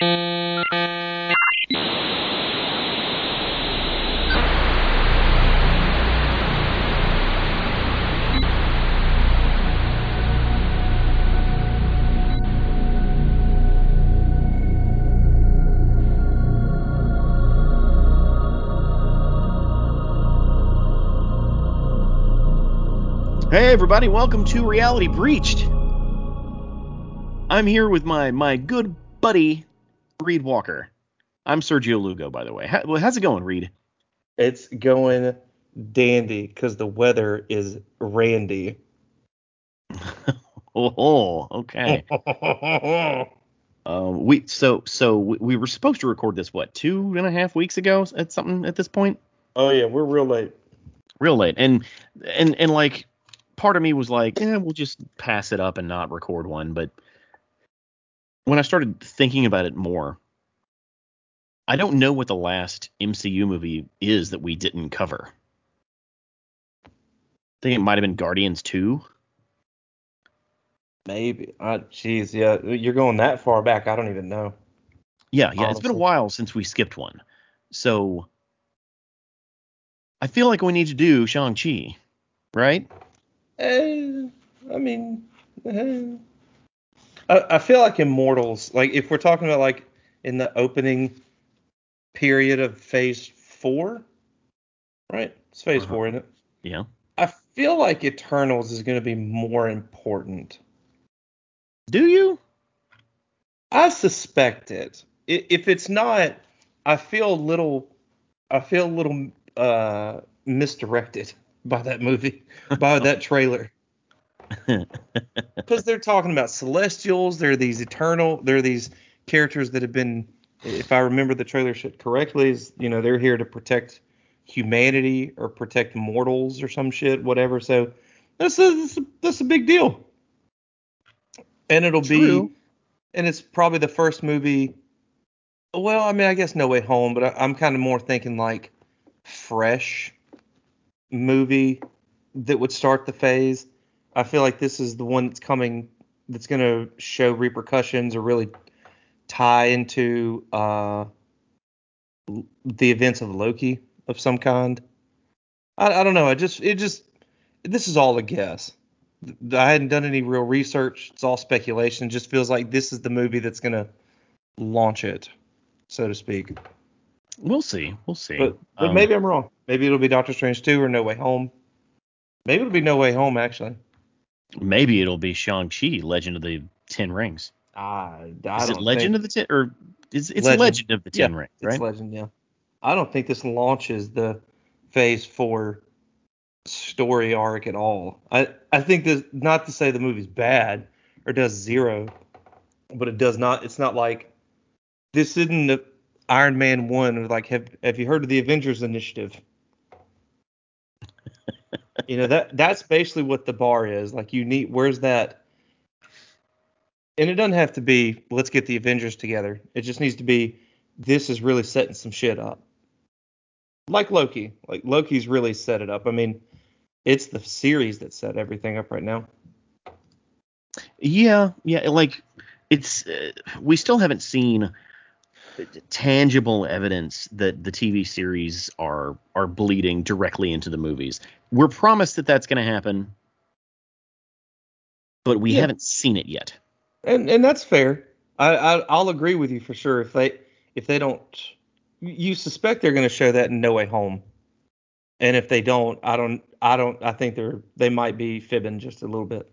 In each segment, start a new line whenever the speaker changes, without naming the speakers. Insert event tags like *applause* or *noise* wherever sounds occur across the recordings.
Hey everybody, welcome to Reality Breached. I'm here with my my good buddy Reed Walker. I'm Sergio Lugo, by the way. How, how's it going, Reed?
It's going dandy because the weather is randy. *laughs*
oh, okay. *laughs* um, we so so we, we were supposed to record this what two and a half weeks ago at something at this point.
oh yeah, we're real late.
real late and and and like part of me was like yeah we'll just pass it up and not record one but when i started thinking about it more i don't know what the last mcu movie is that we didn't cover i think it might have been guardians 2
Maybe. Uh, jeez, yeah, you're going that far back. I don't even know.
yeah yeah it's been a while since we skipped one so i feel like we need to do shang-chi right
Eh, I mean, eh. I, I feel like Immortals. Like if we're talking about like in the opening period of Phase Four, right? It's Phase
Uh-huh.
Four, isn't it?
yeah
I feel like Eternals is going to be more important.
do you
I suspect it. If it's not, I feel a little, I feel a little uh, misdirected *laughs* by that movie, by that *laughs* trailer. *laughs* Because they're talking about Celestials, they're these eternal, they're these characters that have been, if I remember the trailer shit correctly, is you know they're here to protect humanity or protect mortals or some shit, whatever. So that's a, that's a, that's a big deal. And it'll
True.
be and it's probably the first movie. Well, I mean, I guess No Way Home, but I, I'm kind of more thinking like fresh movie that would start the phase. I feel like this is the one that's coming that's going to show repercussions or really tie into uh, the events of Loki of some kind. I, I don't know. I just it just this is all a guess. I hadn't done any real research. It's all speculation. It just feels like this is the movie that's gonna launch it, so to speak.
we'll see we'll see
But, but
Um,
maybe I'm wrong. Maybe it'll be Doctor Strange 2 or No Way Home. Maybe it'll be No Way Home actually.
Maybe it'll be Shang-Chi, Legend of the Ten Rings.
I, I
Is it Legend
think,
of the Ten or is it's
Legend.
Legend, of the Ten
Yeah,
Rings,
it's? Legend, yeah. I don't think this launches the Phase Four story arc at all. I I think this not to say the movie's bad or does zero, but it does not. It's not like this isn't Iron Man one or like have have you heard of the Avengers Initiative? You know that that's basically what the bar is. Like you need where's that? And it doesn't have to be let's get the Avengers together. It just needs to be this is really setting some shit up. Like Loki. Like Loki's really set it up. I mean, it's the series that set everything up right now.
Yeah, yeah. Like it's uh, we still haven't seen tangible evidence that the TV series are are bleeding directly into the movies. We're promised that that's going to happen, but we
Yeah.
haven't seen it yet.
And and that's fair. I, I I'll agree with you for sure. If they if they don't, you suspect they're going to show that in No Way Home. And if they don't, I don't I don't I think they're they might be fibbing just a little bit.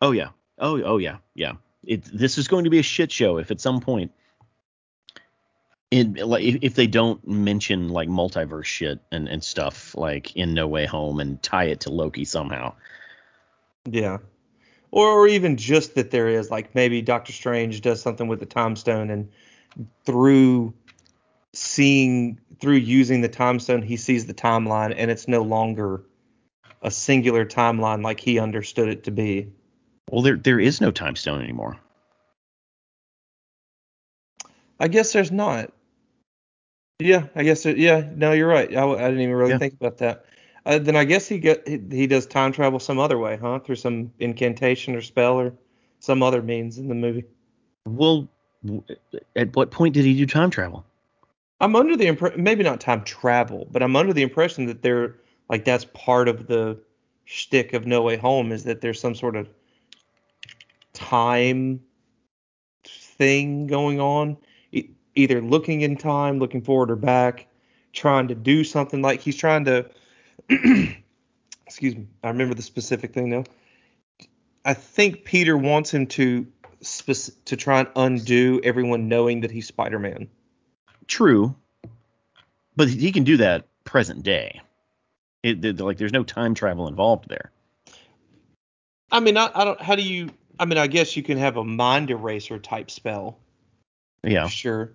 Oh yeah. Oh oh yeah. Yeah. It this is going to be a shit show if at some point in like if, they don't mention like multiverse shit and and stuff like in No Way Home and tie it to Loki somehow.
Yeah. Or, or even just that there is like maybe Doctor Strange does something with the time stone and through seeing through using the time stone he sees the timeline and it's no longer a singular timeline like he understood it to be.
Well, there there is no time stone anymore.
I guess there's not. Yeah, I guess it, yeah, no, you're right. I, I didn't even really
Yeah.
think about that. Uh, then I guess he get he, he does time travel some other way, huh? Through some incantation or spell or some other means in the movie.
Well, at what point did he do time travel?
I'm under the impression, maybe not time travel, but I'm under the impression that they're like that's part of the shtick of No Way Home is that there's some sort of time thing going on, either looking in time, looking forward or back, trying to do something like he's trying to. *clears throat* excuse me, I remember the specific thing now. I think Peter wants him to spec- to try and undo everyone knowing that he's Spider-Man.
True, but he can do that present day. It, like there's no time travel involved there.
I mean, I, I don't. How do you? I mean, I guess you can have a mind eraser type spell,
Yeah.
sure,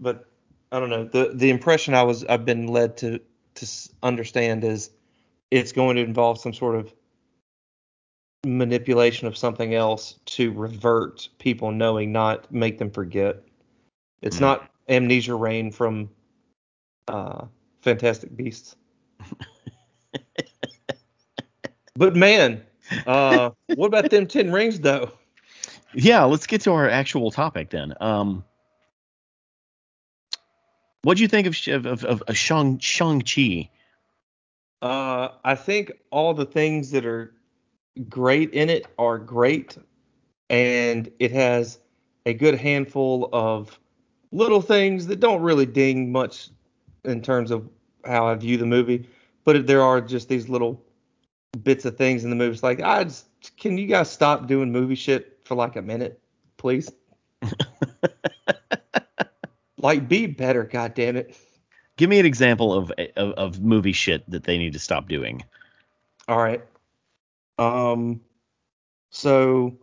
but I don't know. the The impression I was I've been led to to understand is it's going to involve some sort of manipulation of something else to revert people knowing, not make them forget. It's
Hmm.
not amnesia rain from uh, Fantastic Beasts. *laughs* but man, uh, what about them ten rings though?
Yeah, let's get to our actual topic then. Um, what do you think of of, of, of Shang Shang Chi?
Uh, I think all the things that are great in it are great, and it has a good handful of little things that don't really ding much in terms of how I view the movie. But there are just these little bits of things in the movie. It's like, I just, can you guys stop doing movie shit for like a minute, please? *laughs* like, be better, God damn it.
Give me an example of, of of movie shit that they need to stop doing.
All right. Um. So,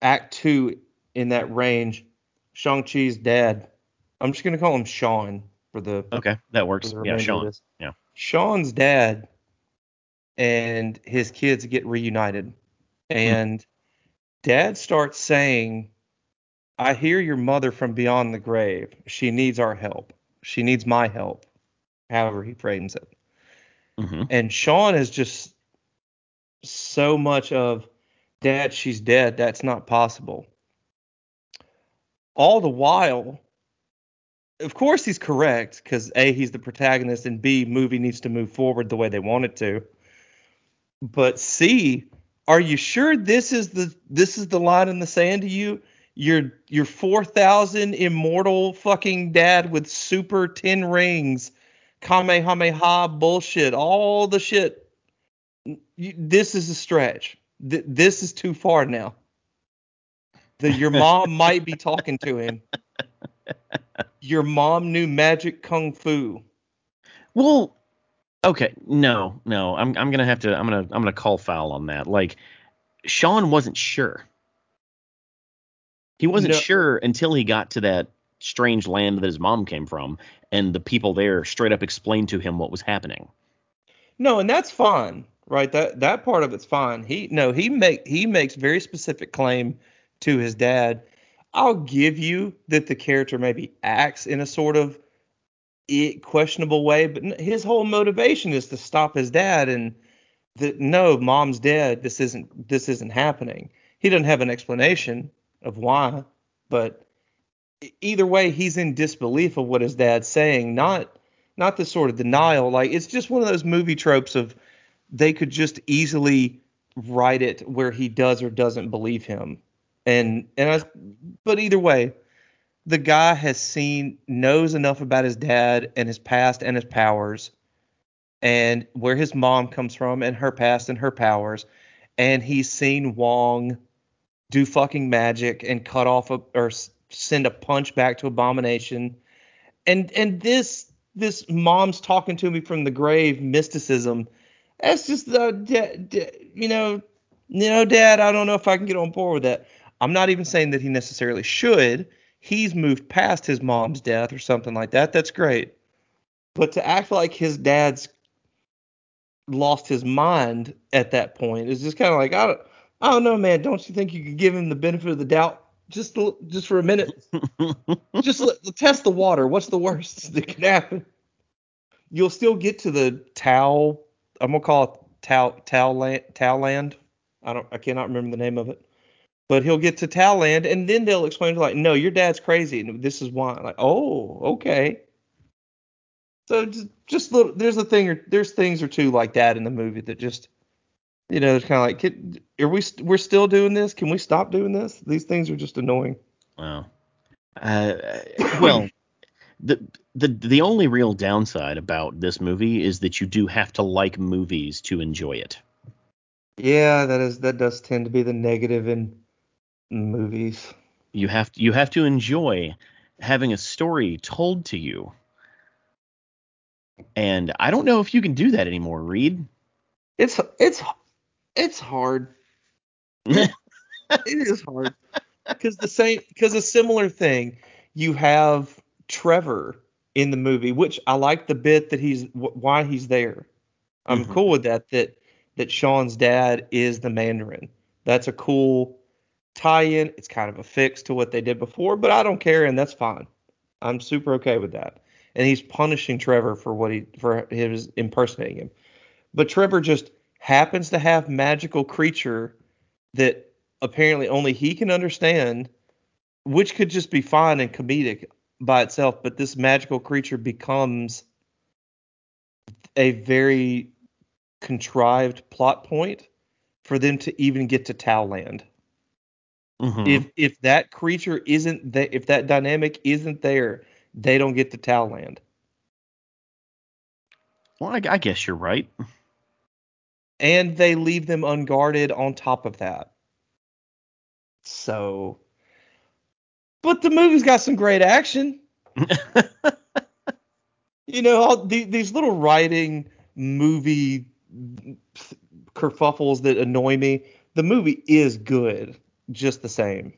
Act Two in that range, Shang Chi's dad. I'm just gonna call him Sean for the,
Okay, that works. Yeah, Sean. Yeah.
Sean's dad and his kids get reunited, and dad starts saying, "I hear your mother from beyond the grave. She needs our help. She needs my help." However he frames it.
hmm
And Sean is just so much of, Dad, she's dead. That's not possible. All the while, of course, he's correct because A, he's the protagonist, and B, movie needs to move forward the way they want it to. But C, are you sure this is the this is the line in the sand to you? Your your four thousand immortal fucking dad with super ten rings, Kamehameha bullshit, all the shit. You, this is a stretch. Th- this is too far now. That your mom *laughs* might be talking to him. Your mom knew magic kung fu.
Well, okay, no, no, I'm I'm gonna have to I'm gonna I'm gonna call foul on that. Like, Sean wasn't sure. He wasn't
No.
sure until he got to that strange land that his mom came from, and the people there straight up explained to him what was happening.
No, and that's fine, right? That that part of it's fine. He no, he make he makes very specific claim to his dad. I'll give you that the character maybe acts in a sort of i- questionable way, but his whole motivation is to stop his dad and that no, mom's dead. This isn't this isn't happening. He doesn't have an explanation of why, but either way, he's in disbelief of what his dad's saying, not not this sort of denial. Like it's just one of those movie tropes of they could just easily write it where he does or doesn't believe him. And and I, but either way, the guy has seen knows enough about his dad and his past and his powers and where his mom comes from and her past and her powers and he's seen Wong do fucking magic and cut off a or send a punch back to Abomination. And and this this mom's talking to me from the grave mysticism. That's just the da- da- you know, you know, Dad. I don't know if I can get on board with that. I'm not even saying that he necessarily should. He's moved past his mom's death or something like that. That's great. But to act like his dad's lost his mind at that point is just kind of like I don't, I don't know, man. Don't you think you could give him the benefit of the doubt just just for a minute? *laughs* just let, test the water. What's the worst *laughs* that can happen? You'll still get to the towel. I'm gonna call it towel land. Tau land. I don't. I cannot remember the name of it. But he'll get to Talland, and then they'll explain to like, no, your dad's crazy, and this is why. Like, oh, okay. So just, just little, there's a thing or there's things or two like that in the movie that just, you know, it's kind of like, can, are we st- we're still doing this? Can we stop doing this? These things are just annoying.
Wow. Uh, well, the the the only real downside about this movie is that you do have to like movies to enjoy it.
Yeah, that is that does tend to be the negative in movies.
You have to, you have to enjoy having a story told to you. And I don't know if you can do that anymore, Reed.
It's it's it's hard. *laughs* it is hard because the same because a similar thing you have Trevor in the movie, which I like the bit that he's why he's there. I'm
Mhm.
cool with that. That that Sean's dad is the Mandarin. That's a cool tie-in. It's kind of a fix to what they did before, but I don't care, and that's fine. I'm super okay with that. And he's punishing Trevor for what he for his impersonating him. But Trevor just happens to have magical creature that apparently only he can understand, which could just be fine and comedic by itself, but this magical creature becomes a very contrived plot point for them to even get to Towland.
Mhm.
If if that creature isn't that if that dynamic isn't there, they don't get to Towland.
well, I, I guess you're right.
And they leave them unguarded on top of that. So but the movie's got some great action. *laughs* you know, all the, these little writing movie kerfuffles that annoy me. The movie is good, just the same.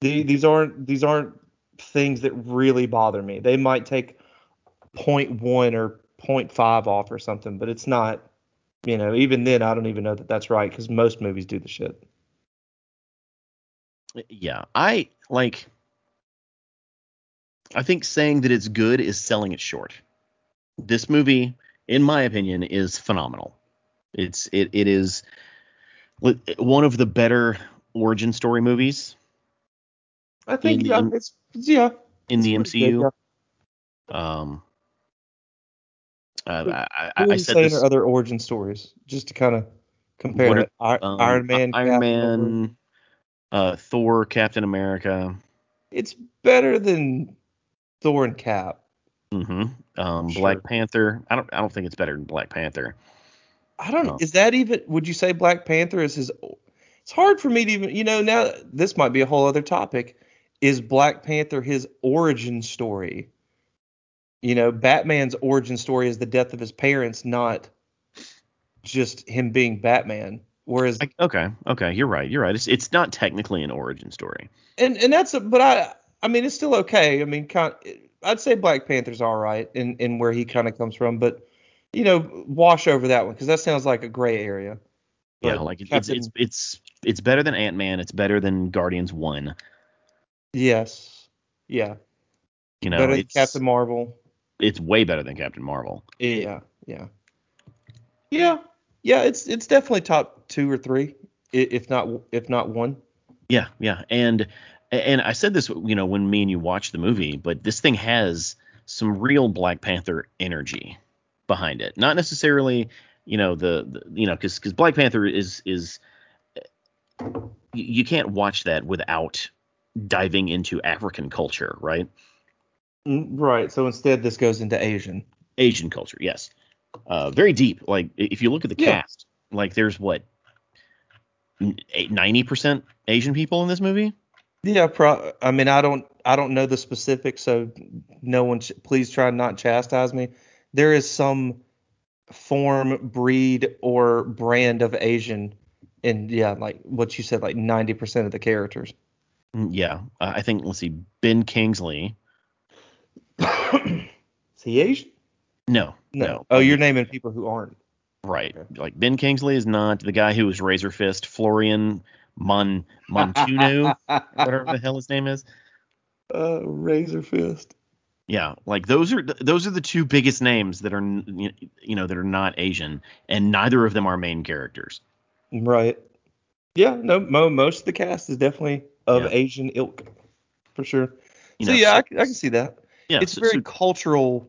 The, these aren't these aren't things that really bother me. They might take 0.1 or 0.5 off or something, but it's not. You know, even then, I don't even know that that's right because most movies do the shit.
yeah, I like. I think saying that it's good is selling it short. This movie, in my opinion, is phenomenal. It's it it is one of the better origin story movies
I think
In-
yeah,
in-
it's yeah.
in the
it's pretty
MCU.
good,
Um,
Who-
I, I, I said this.
are other origin stories just to kind of compare
are-
it?
Um,
Iron Man,
Iron
Captain
Man, uh, Thor, Captain America.
It's better than Thor and Cap.
Mm-hmm. Um,
Sure.
Black Panther. I don't. I don't think it's better than Black Panther.
I don't know.
Oh.
Is that even? Would you say Black Panther is his? It's hard for me to even. You know, now this might be a whole other topic. Is Black Panther his origin story? You know, Batman's origin story is the death of his parents, not just him being Batman. Whereas,
I, okay. Okay. You're right. You're right. It's it's not technically an origin story.
and and that's a, but I I mean it's still okay. I mean, kind I'd say Black Panther's all right in in where he kind of comes from, but you know, wash over that one because that sounds like a gray area.
Yeah. Like it,
Captain-
it's it's it's it's better than Ant Man. It's better than Guardians One.
Yes. Yeah.
You know,
Better than
it's
Captain Marvel.
It's way better than Captain Marvel.
Yeah. Yeah. Yeah. Yeah. It's it's definitely top two or three, if not if not one.
Yeah, yeah, and and I said this, you know, when me and you watched the movie, but this thing has some real Black Panther energy behind it. Not necessarily, you know, the, the you know, because because Black Panther is is you, you can't watch that without diving into African culture, right?
Mm, Right. So instead, this goes into Asian.
Asian culture, yes, uh, very deep. Like if you look at the
Yeah.
cast, like there's what ninety percent Asian people in this movie.
Yeah. Pro- I mean, I don't I don't know the specifics, so no one ch- please try not chastise me. There is some form, breed, or brand of Asian, and yeah, like what you said, like ninety percent of the characters.
Mm, Yeah, uh, I think let's see, Ben Kingsley.
Is he Asian?
No, no.
Oh, you're naming people who aren't.
right.
okay.
Like Ben Kingsley is not the guy who was Razor Fist. Florian Mon Montunu, *laughs* whatever the hell his name is.
Uh, Razor Fist.
Yeah, like those are those are the two biggest names that are you know that are not Asian, and neither of them are main characters.
Right. Yeah, no, mo- most of the cast is definitely of
Yeah.
Asian ilk, for sure.
You
so
know,
yeah,
so-
I, I can see that.
Yeah,
it's
so-
a very
so-
cultural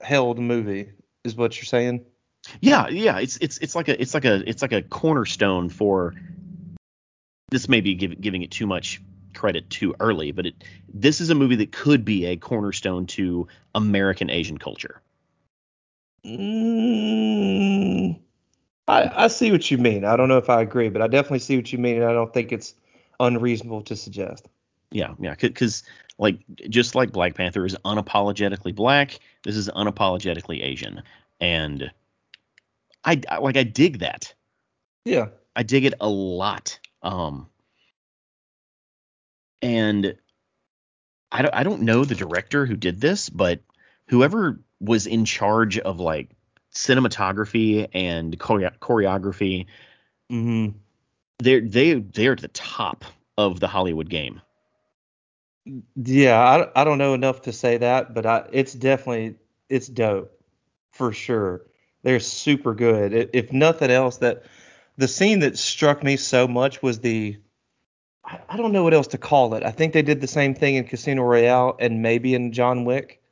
held movie, is what you're saying.
Yeah, yeah, it's it's it's like a it's like a it's like a cornerstone for this may be give, giving it too much credit too early, but it this is a movie that could be a cornerstone to American Asian culture.
Mm, I, I see what you mean. I don't know if I agree, but I definitely see what you mean, and I don't think it's unreasonable to suggest.
Yeah, yeah, because like just like Black Panther is unapologetically black, this is unapologetically Asian, and I, I like I dig that.
Yeah.
I dig it a lot. Um, and I don't, I don't know the director who did this, but whoever was in charge of like cinematography and choreo- choreography,
Mm-hmm.
they're they they're at the top of the Hollywood game.
Yeah, I, I don't know enough to say that, but I, it's definitely it's dope for sure. They're super good. If nothing else, that the scene that struck me so much was the I, I don't know what else to call it. I think they did the same thing in Casino Royale and maybe in John Wick.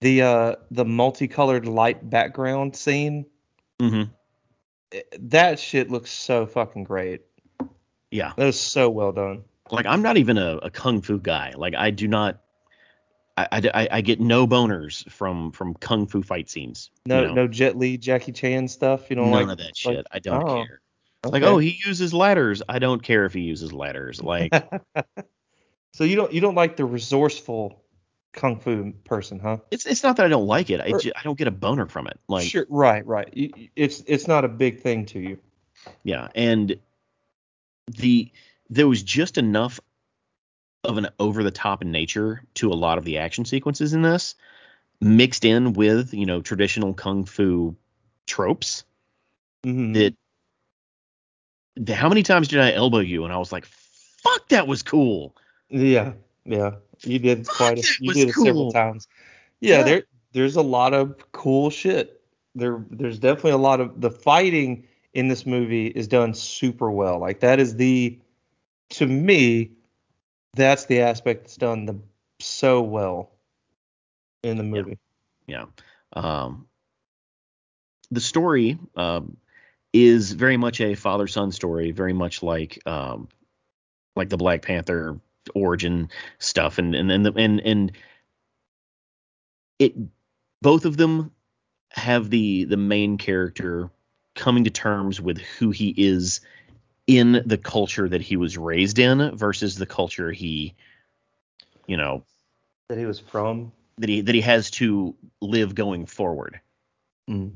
The uh the multicolored light background scene.
Mm-hmm.
That shit looks so fucking great.
Yeah,
That was so well done.
Like I'm not even a, a kung fu guy. Like I do not. I, I, I- get no boners from from kung fu fight scenes. you
No
know?
no Jet Li, Jackie Chan stuff. You know,
none
like
of that shit.
like-
I don't
oh,
care. Like, oh, he uses ladders. I don't care if he uses ladders. Like, *laughs*
so you don't you don't like the resourceful kung fu person, huh?
it's it's not that I don't like it. I
Or-
I don't get a boner from it. Like,
sure, right, right. You- you- It's it's not a big thing to you.
yeah, and the there was just enough of an over the top nature to a lot of the action sequences in this, mixed in with you know traditional kung fu tropes.
Mhm.
That the, how many times did I elbow you? And I was like, fuck, that was cool.
Yeah, yeah. You did quite a, you did it several
cool.
times. Yeah,
Yeah.
there there's a lot of cool shit. There there's definitely a lot of the fighting in this movie is done super well. Like that is the to me that's the aspect that's done the so well in the movie.
Yeah. Um, the story um, is very much a father son story, very much like um, like the Black Panther origin stuff, and and and the, and and it both of them have the the main character coming to terms with who he is in the culture that he was raised in versus the culture he you know
That he was from.
that he that he has to live going forward
Mm.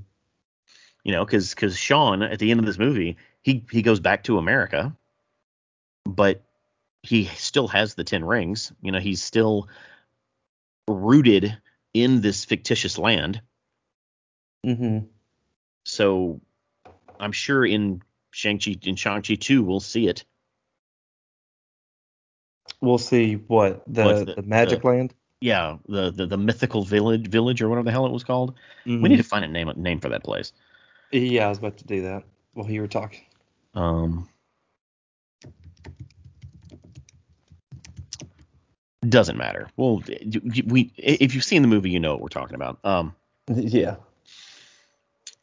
you know because because sean at the end of this movie he he goes back to america but he still has the ten rings you know he's still rooted in this fictitious land
Mm-hmm.
so i'm sure in shang-chi in shang-chi 2 we'll see it
We'll see what the the,
the-
Magic
the-
Land.
yeah the, the the mythical village village or whatever the hell it was called we
Mhm.
need to find a name name for that place
Yeah, I was about to do that while you were talking.
Um, doesn't matter. Well, we if you've seen the movie, you know what we're talking about. Um, *laughs*
Yeah.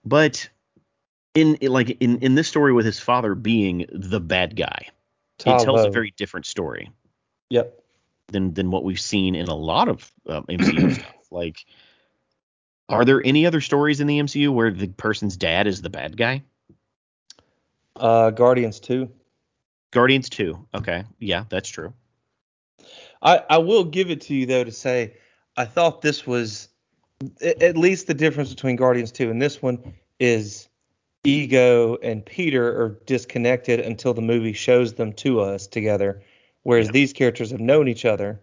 but in, like in in this story with his father being the bad guy, it tells a very different story
Yep.
than than what we've seen in a lot of um, MCU *clears throat* stuff. Like, are there any other stories in the MCU where the person's dad is the bad guy?
Uh, Guardians 2.
Guardians 2. Okay, yeah, that's true.
I, I will give it to you though to say I thought this was at least the difference between Guardians 2 and this one is Ego and Peter are disconnected until the movie shows them to us together, whereas
Yeah.
these characters have known each other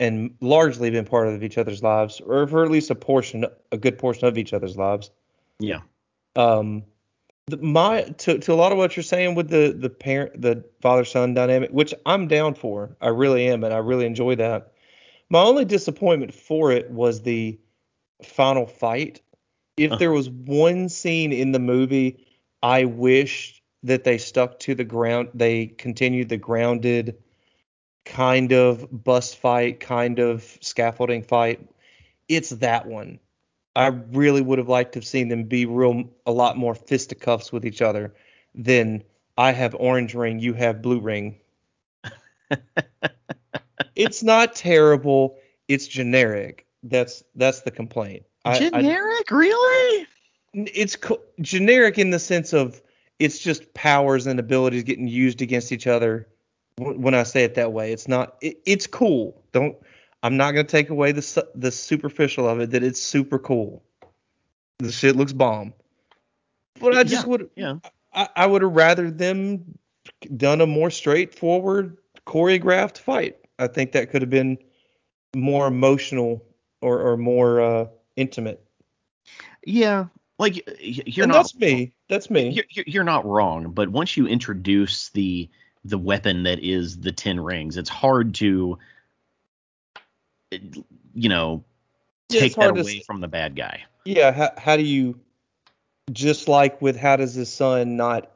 and largely been part of each other's lives, or for at least a portion, a good portion of each other's lives.
Yeah.
um the, my to, to a lot of what you're saying with the the parent the father son dynamic which i'm down for i really am and i really enjoy that my only disappointment for it was the final fight if there was one scene in the movie i wished that they stuck to the ground. They continued the grounded kind of bust fight, kind of scaffolding fight. It's that one. I really would have liked to have seen them be real a lot more fisticuffs with each other than I have orange ring, you have blue ring. *laughs* it's not terrible. It's generic. That's that's the complaint. I- I-
Generic, really?
it's co- generic in the sense of it's just powers and abilities getting used against each other. When I say it that way, it's not. It, it's cool. Don't. I'm not gonna take away the the superficial of it. That it's super cool. The shit looks bomb. But I just would.
Yeah.
I, I would have rather them done a more straightforward choreographed fight. I think that could have been more emotional or, or more uh, intimate.
Yeah. Like you're
and
not
that's me. That's me.
you're, you're not wrong, but once you introduce the the weapon that is the ten rings, it's hard to you know take
it's
that
hard to
away from the bad guy.
Yeah, how, how do you just like with how does his son not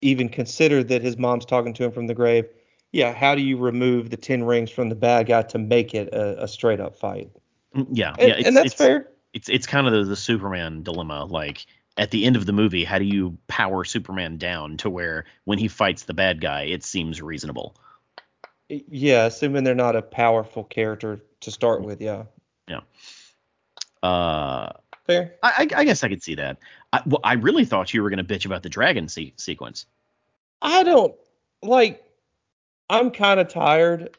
even consider that his mom's talking to him from the grave? Yeah, how do you remove the ten rings from the bad guy to make it a, a straight up fight?
Mm, Yeah,
And,
yeah,
and that's
it's,
fair.
It's it's kind of the, the Superman dilemma. Like at the end of the movie, how do you power Superman down to where when he fights the bad guy, it seems reasonable?
Yeah, assuming they're not a powerful character to start with. Yeah, Yeah.
Uh,
fair.
I, I I guess I could see that. I, well, I really thought you were gonna bitch about the dragon se- sequence.
I don't like. I'm kind of tired,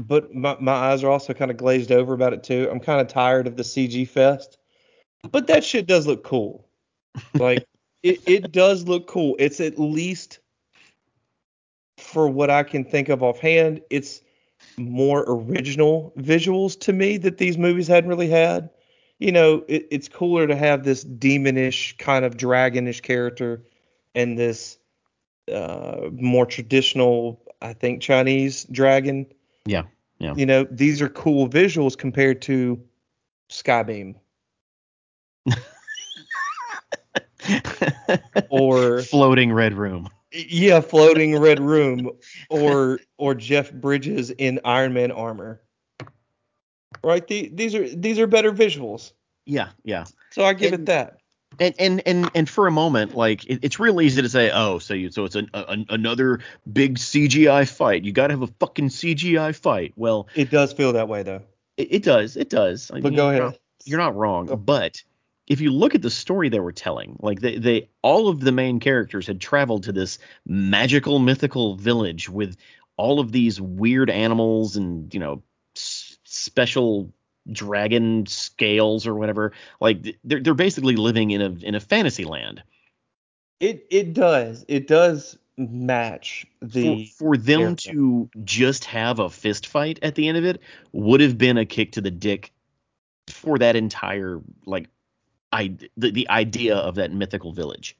but my my eyes are also kind of glazed over about it too. I'm kind of tired of the CG fest, but that shit does look cool. Like *laughs* it it does look cool. It's at least for what I can think of offhand, it's more original visuals to me that these movies hadn't really had. You know, it, it's cooler to have this demonish kind of dragonish character and this uh, more traditional, I think, Chinese dragon.
Yeah, yeah.
You know, these are cool visuals compared to Skybeam *laughs* or
floating red room.
yeah, floating red room or or Jeff Bridges in Iron Man armor. Right? The, these are these are better visuals.
Yeah, yeah.
So I give it that.
And and and and for a moment, like it, it's real easy to say, oh, so you so it's an, a, another big CGI fight. You got to have a fucking CGI fight. Well,
It does feel that way though.
it, it does, it does. I
But
mean,
go
you're
ahead.
not- You're not wrong,
Oh.
but if you look at the story they were telling, like they, they all of the main characters had traveled to this magical mythical village with all of these weird animals and you know s- special dragon scales or whatever. Like they're they're basically living in a in a fantasy land.
It it does. It does match the
for, for them to just have a fist fight at the end of it would have been a kick to the dick for that entire like I the, the idea of that mythical village.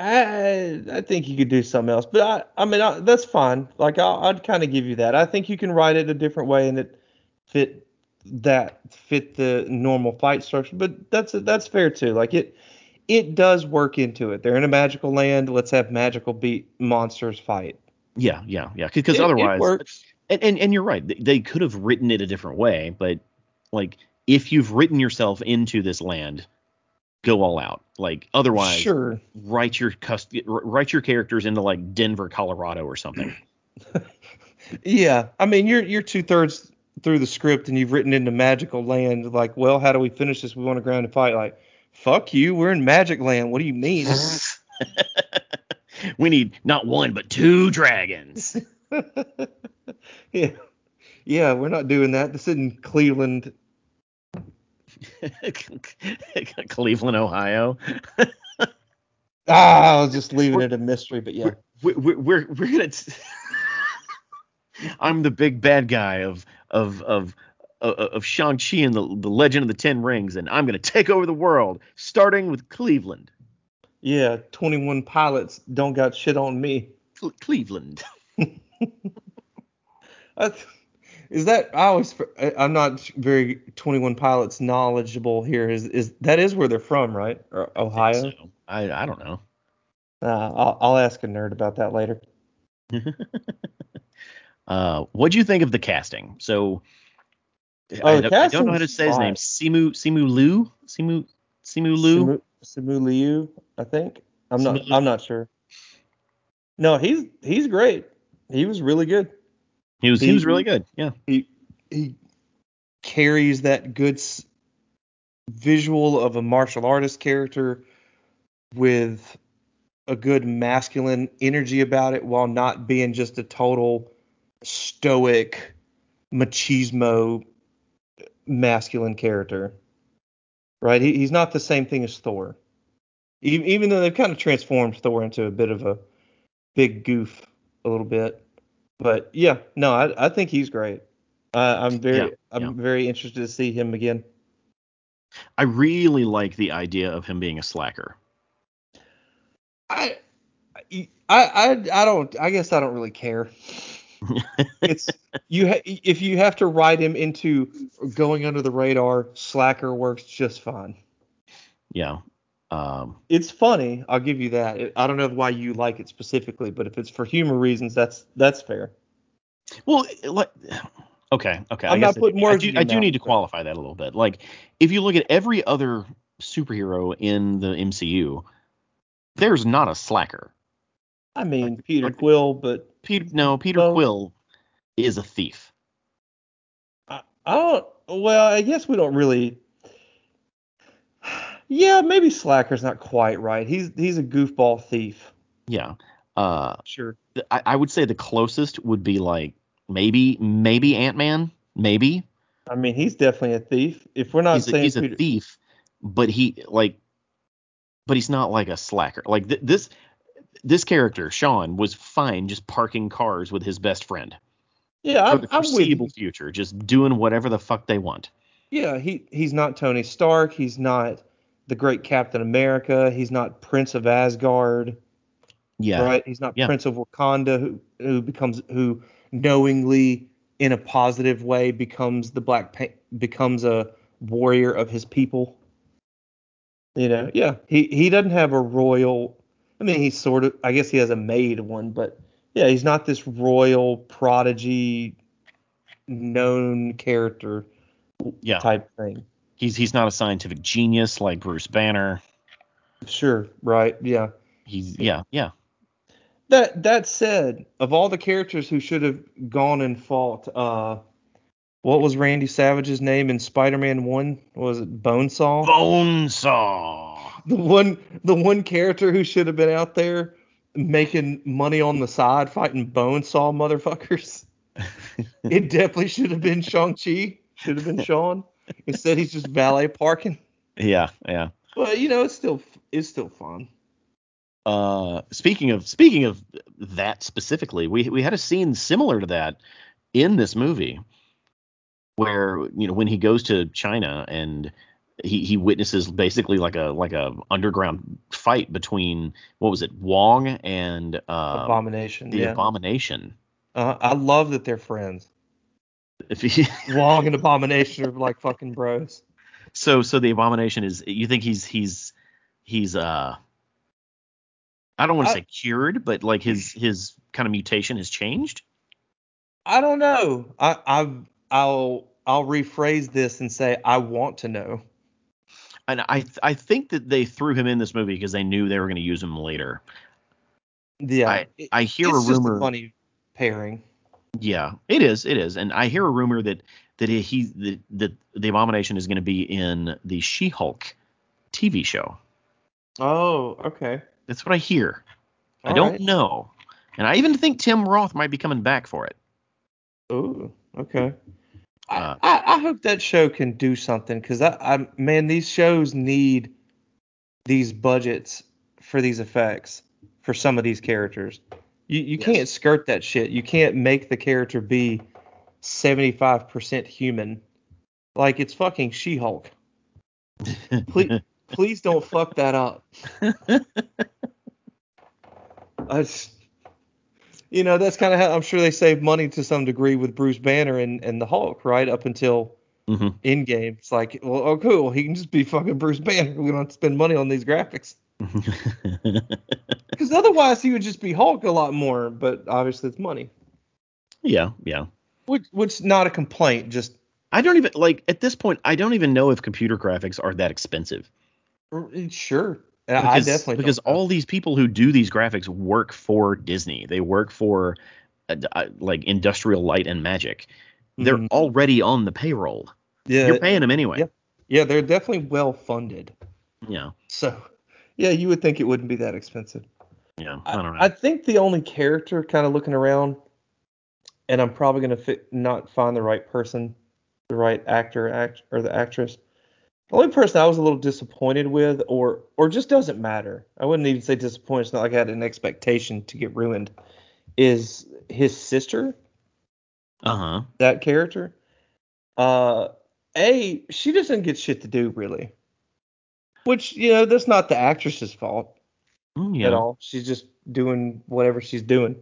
I I think you could do something else, but I I mean I, that's fine. Like I'll, I'd kind of give you that. I think you can write it a different way and it fit that fit the normal fight structure. But that's that's fair too. Like it it does work into it. They're in a magical land. Let's have magical beat monsters fight.
Yeah, yeah, yeah. Because
It- it
otherwise,
works.
and, and and you're right. They, they could have written it a different way, but like if you've written yourself into this land, go all out. Like otherwise,
Sure.
write your cust- write your characters into like Denver, Colorado, or something. *laughs*
Yeah. I mean you're you're two thirds through the script and you've written into magical land. Like, well, how do we finish this? We want to ground and fight. Like, fuck you. We're in magic land. What do you mean? *laughs*
we need not one but two dragons. *laughs*
yeah. Yeah, we're not doing that. This isn't Cleveland. *laughs*
Cleveland, Ohio.
Ah, I was just leaving it a mystery, but yeah.
We're we're we're, we're gonna. T- I'm the big bad guy of of of of, of Shang Chi and the the Legend of the Ten Rings, and I'm gonna take over the world, starting with Cleveland.
Yeah, 21 pilots don't got shit on me.
Cle- Cleveland. *laughs*
Is that I always I- I'm not very 21 pilots knowledgeable here. Is is that is where they're from, right? Or Ohio?
So, I I don't know.
Uh, I'll, I'll ask a nerd about that later. *laughs*
uh, what do you think of the casting? So,
Oh,
I, don't- I don't know how to say his name. Simu Simu Liu. Simu Simu Liu.
Simu, Simu Liu, I think. I'm not.
Liu.
I'm not sure. No, he's he's great. He was really good.
He was he,
he-
was really good. Yeah.
He he carries that good s- visual of a martial artist character with a good masculine energy about it, while not being just a total stoic machismo masculine character. Right? He, he's not the same thing as Thor. E- Even though they've kind of transformed Thor into a bit of a big goof a little bit. But yeah, no, I, I think he's great. Uh, I'm very
Yeah,
I'm
yeah.
very interested to see him again.
I really like the idea of him being a slacker.
I I I I don't I guess I don't really care. It's you ha- if you have to ride him into going under the radar, Slacker works just fine.
Yeah. Um,
It's funny, I'll give you that. It, I don't know why you like it specifically, but if it's for humor reasons, that's that's fair.
well, like, okay, okay. I
I'm not putting
do- I do, I do need to qualify that a little bit. Like, if you look at every other superhero in the MCU, there's not a slacker.
I mean, Peter
like-
Quill, but
Peter, no, Peter Quill is a thief.
I, I don't. Well, I guess we don't really. Yeah, maybe Slacker's not quite right. He's he's a goofball thief.
Yeah. Uh,
Sure.
I, I would say the closest would be like maybe maybe Ant Man, maybe.
I mean, he's definitely a thief. If we're not
he's a,
saying
he's a thief, but he like, but he's not like a slacker. Like th- this this character Sean was fine just parking cars with his best friend
yeah,
for
I'm,
the foreseeable future, just doing whatever the fuck they want.
Yeah, he he's not Tony Stark. He's not the great Captain America. He's not Prince of Asgard.
Yeah,
right? He's not
Yeah.
Prince of Wakanda who who becomes who knowingly in a positive way becomes the black pa- becomes a warrior of his people. You know, yeah. He he doesn't have a royal I mean he's sort of I guess he has a maid one, but yeah, he's not this royal prodigy known character
yeah.
type thing.
He's he's not a scientific genius like Bruce Banner.
Sure, right. Yeah.
He's yeah yeah.
That that said, of all the characters who should have gone and fought, uh, what was Randy Savage's name in Spider-Man One? Was it Bonesaw?
Bonesaw.
The one the one character who should have been out there making money on the side fighting Bonesaw motherfuckers. *laughs* it definitely should have been Shang Chi. Should have been Sean. Instead, he's just valet parking.
Yeah yeah.
But you know, it's still it's still fun.
Uh, speaking of speaking of that specifically, we we had a scene similar to that in this movie, where you know when he goes to China and he he witnesses basically like a like a underground fight between what was it Wong and uh,
Abomination.
the
yeah.
Abomination.
uh, I love that they're friends.
If he, *laughs*
Wong and Abomination are like fucking bros.
so so the Abomination is you think he's he's he's uh I don't want to say cured, but like his his kind of mutation has changed.
I don't know. I I I'll I'll rephrase this and say I want to know.
And I I think that they threw him in this movie because they knew they were going to use him later.
Yeah,
I-
it-
I hear a rumor.
funny pairing.
Yeah, it is, it is, and I hear a rumor that that he that, that the Abomination is going to be in the She-Hulk TV show.
Oh, okay.
That's what I hear. I don't
right.
know, and I even think Tim Roth might be coming back for it.
Oh, okay.
Uh,
I, I, I hope that show can do something because I, I man these shows need these budgets for these effects for some of these characters. You you
Yes.
can't skirt that shit. You can't make the character be 75% human. Like it's fucking She-Hulk. Please *laughs* please don't fuck that up. *laughs* I just, you know, that's kind of how I'm sure they saved money to some degree with Bruce Banner and, and the Hulk, right? Up until
Mhm.
Endgame. It's like, well, oh, cool. He can just be fucking Bruce Banner. We don't have to spend money on these graphics. *laughs* Because otherwise he would just be Hulk a lot more. But obviously it's money,
yeah, yeah.
which which not a complaint. Just
I don't even like at this point. I don't even know if computer graphics are that expensive.
sure. And I
Because,
definitely
because all these people who do these graphics work for Disney. They work for uh, uh, like Industrial Light and Magic. They're
Mhm.
already on the payroll.
yeah
You're paying them anyway.
yeah. yeah they're definitely well funded.
Yeah,
So yeah, you would think it wouldn't be that expensive.
yeah. I don't know.
I think the only character kind of looking around, and I'm probably gonna fit, not find the right person, the right actor, act or the actress. The only person I was a little disappointed with, or or just doesn't matter. I wouldn't even say disappointed. It's not like I had an expectation to get ruined. Is his sister
uh huh.
that character? Uh, a she doesn't get shit to do really, which you know that's not the actress's fault
Yeah.
at all. She's just doing whatever she's doing.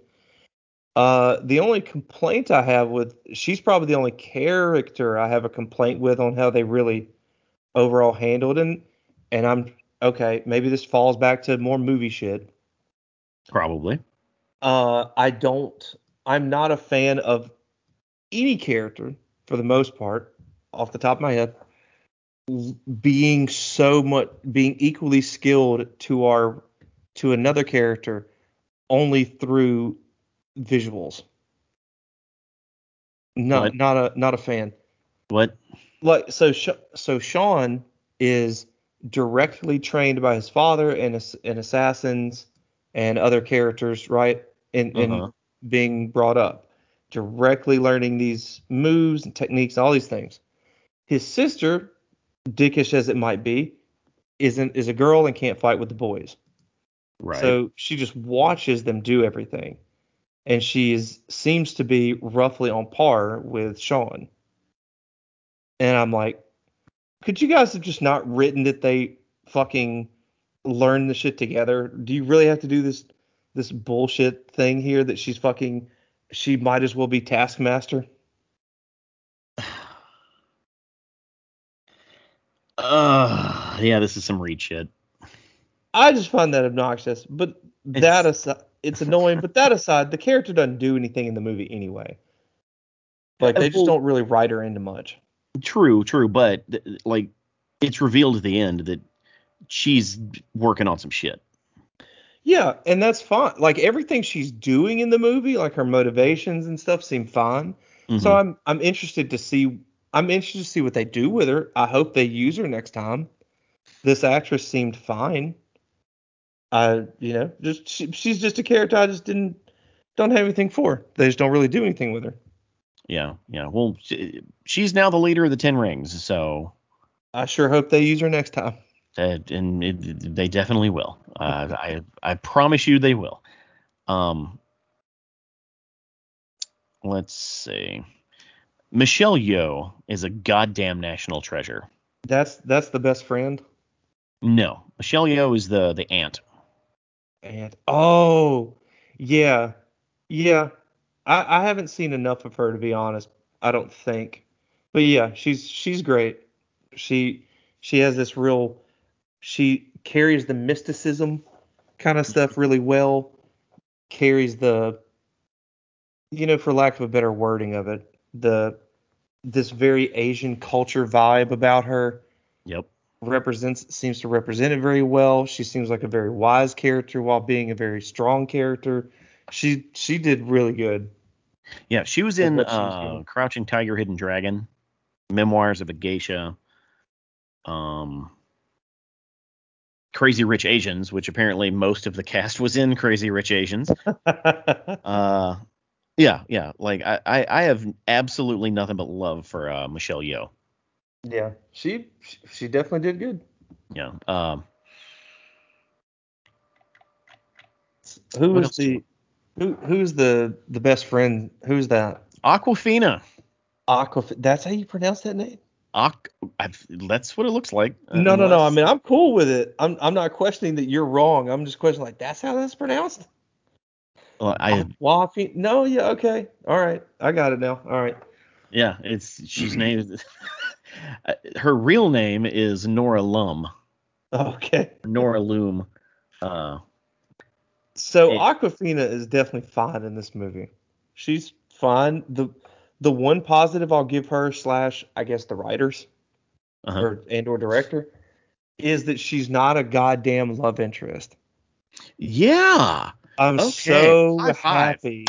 Uh, the only complaint I have with she's probably the only character I have a complaint with on how they really overall handled and and I'm okay. Maybe this falls back to more movie shit.
Probably.
Uh, I don't. I'm not a fan of any character for the most part, off the top of my head, being so much being equally skilled to our to another character only through visuals. Not
What?
not a not a fan.
What?
Like so so Shaun is directly trained by his father and and assassins and other characters, right? In in
Uh-huh.
being brought up, directly learning these moves and techniques, all these things. His sister, dickish as it might be, isn't is a girl and can't fight with the boys.
Right.
So she just watches them do everything, and she is seems to be roughly on par with Shaun. And I'm like, could you guys have just not written that they fucking learn the shit together? Do you really have to do this this bullshit thing here that she's fucking she might as well be Taskmaster? *sighs*
uh, yeah, this is some read shit.
I just find that obnoxious. But that aside, it's annoying. But that aside, the character doesn't do anything in the movie anyway. Like they just don't really write her into much.
True, true, but like it's revealed at the end that she's working on some shit.
Yeah, and that's fine. Like everything she's doing in the movie, like her motivations and stuff seem fine. So
Mhm.
I'm I'm interested to see I'm interested to see what they do with her. I hope they use her next time. This actress seemed fine. I you know, just she, she's just a character I just didn't don't have anything for. They just don't really do anything with her.
Yeah, yeah. Well, she, she's now the leader of the Ten Rings, so
I sure hope they use her next time.
uh, and it, they definitely will. Uh, I I promise you they will. Um, let's see. Michelle Yeoh is a goddamn national treasure.
That's that's the best friend.
No, Michelle Yeoh is the the aunt.
And oh, yeah, yeah. I, I haven't seen enough of her to be honest. I don't think, but yeah, she's she's great. She she has this real. She carries the mysticism kind of stuff really well. Carries the, you know, for lack of a better wording of it, the this very Asian culture vibe about her
Yep.
represents seems to represent it very well. She seems like a very wise character while being a very strong character. She she did really good.
Yeah, she was in
what she was
uh. Crouching Tiger, Hidden Dragon, Memoirs of a Geisha, um, Crazy Rich Asians, which apparently most of the cast was in Crazy Rich Asians. *laughs* Uh, yeah, yeah. Like I, I, I have absolutely nothing but love for uh, Michelle Yeoh.
yeah, she she definitely did good.
Yeah. Um,
Who was the who who's the the best friend? Who's that?
Awkwafina.
Aqua. That's how you pronounce that name?
Aqu- I've, that's what it looks like. uh,
no, no, no. I mean, I'm cool with it. I'm I'm not questioning that you're wrong. I'm just questioning like that's how that's pronounced.
well, I,
Awkwafina. No, yeah, okay, all right, I got it now. All right.
yeah, it's she's named. *laughs* her real name is Nora Lum. *laughs*
Okay.
Nora Loom. Uh,
So
It-
Awkwafina is definitely fine in this movie. She's fine. The the one positive I'll give her slash I guess the writers
uh-huh.
or and or director is that she's not a goddamn love interest.
Yeah.
I'm
Okay,
so
high five.
happy.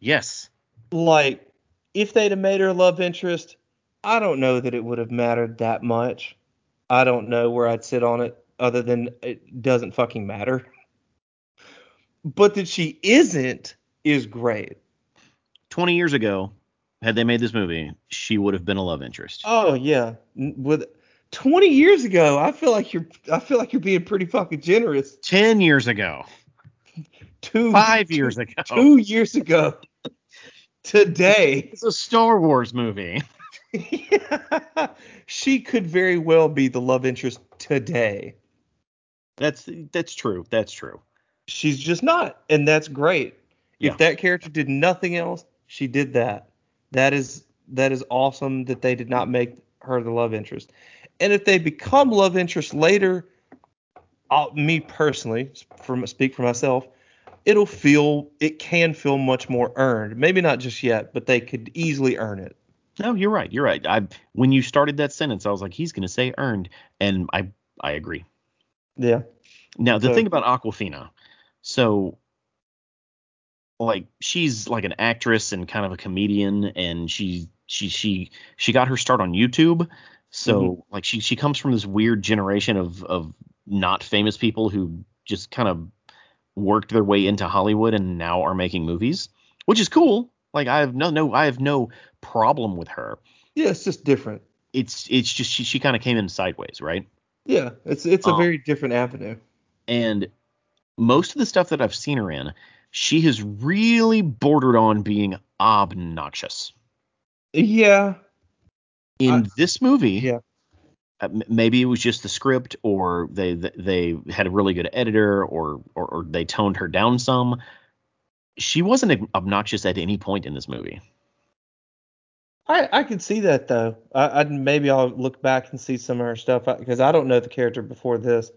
Yes.
Like if they'd have made her love interest, I don't know that it would have mattered that much. I don't know where I'd sit on it other than it doesn't fucking matter. *laughs* But that she isn't is great.
20 years ago, had they made this movie, she would have been a love interest.
Oh yeah, with 20 years ago, I feel like you're I feel like you're being pretty fucking generous.
10 years ago.
Two
Five years ago.
two years ago. Today,
It's a Star Wars movie. *laughs* *laughs*
she could very well be the love interest today.
That's that's true. That's true.
She's just not, and that's great.
Yeah.
If that character did nothing else, she did that. That is that is awesome that they did not make her the love interest. And if they become love interest later, I'll, me personally, from speak for myself, it'll feel it can feel much more earned. Maybe not just yet, but they could easily earn it.
No, you're right. You're right. I when you started that sentence, I was like, he's gonna say earned, and I I agree.
Yeah.
Now the
So-
thing about Awkwafina, so like she's like an actress and kind of a comedian, and she she she she got her start on YouTube. So like she she comes from this weird generation of of not famous people who just kind of worked their way into Hollywood and now are making movies, which is cool. Like I have no no I have no problem with her.
Yeah, it's just different.
It's it's just she she kind of came in sideways, right?
Yeah, it's it's a
Um,
very different avenue.
and most of the stuff that I've seen her in, she has really bordered on being obnoxious.
Yeah.
In
I-
this movie,
Yeah.
uh, maybe it was just the script, or they they had a really good editor, or or, or they toned her down some. She wasn't obnoxious at any point in this movie.
I, I could see that though. I, I'd maybe I'll look back and see some of her stuff because I don't know the character before this,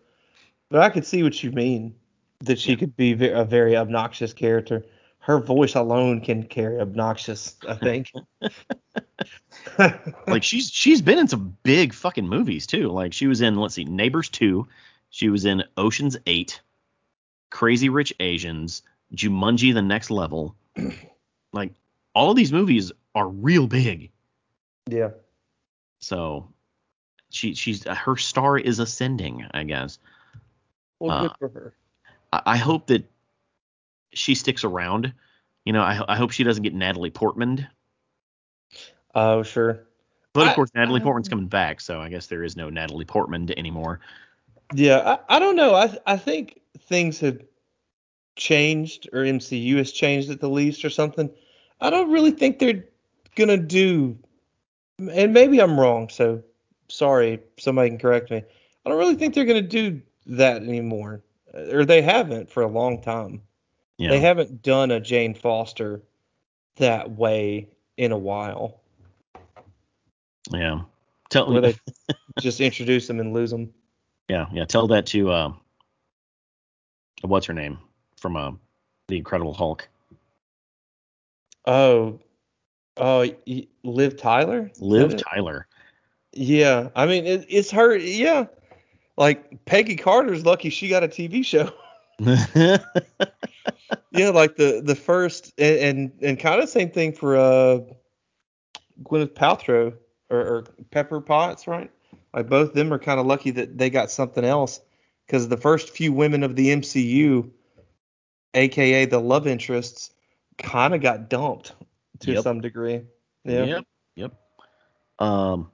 but I could see what you mean that she could be a very obnoxious character. Her voice alone can carry obnoxious. I *laughs* think. *laughs*
Like she's she's been in some big fucking movies too. Like she was in let's see, Neighbors two, she was in Ocean's Eight, Crazy Rich Asians, Jumanji: The Next Level. *clears throat* like all of these movies are real big.
yeah.
So she she's her star is ascending, I guess.
Well,
Uh,
good for her.
I, I hope that she sticks around. You know, I, I hope she doesn't get Natalie Portman.
Oh sure.
But of
I-
course, Natalie
I-
Portman's coming back, so I guess there is no Natalie Portman anymore.
Yeah, I, I don't know. I I think things have changed or MCU has changed at the least or something. I don't really think they're gonna do and maybe I'm wrong, so sorry, somebody can correct me. I don't really think they're gonna do that anymore. Or they haven't for a long time.
Yeah.
They haven't done a Jane Foster that way in a while.
Yeah. Tell
Where they *laughs* just introduce them and lose them.
yeah, yeah. Tell that to uh, what's her name from uh, the Incredible Hulk,
Oh, oh, Liv Tyler?
Liv? Tyler.
Yeah, I mean it, it's her. Yeah, like Peggy Carter's lucky she got a TV show. *laughs* yeah, like the the first and and, and kind of same thing for uh Gwyneth Paltrow or, or Pepper Potts, right? Like both of them are kind of lucky that they got something else because the first few women of the MCU, aka the love interests, kind of got dumped to
Yep.
some degree. Yeah.
Yep. Yep. Um,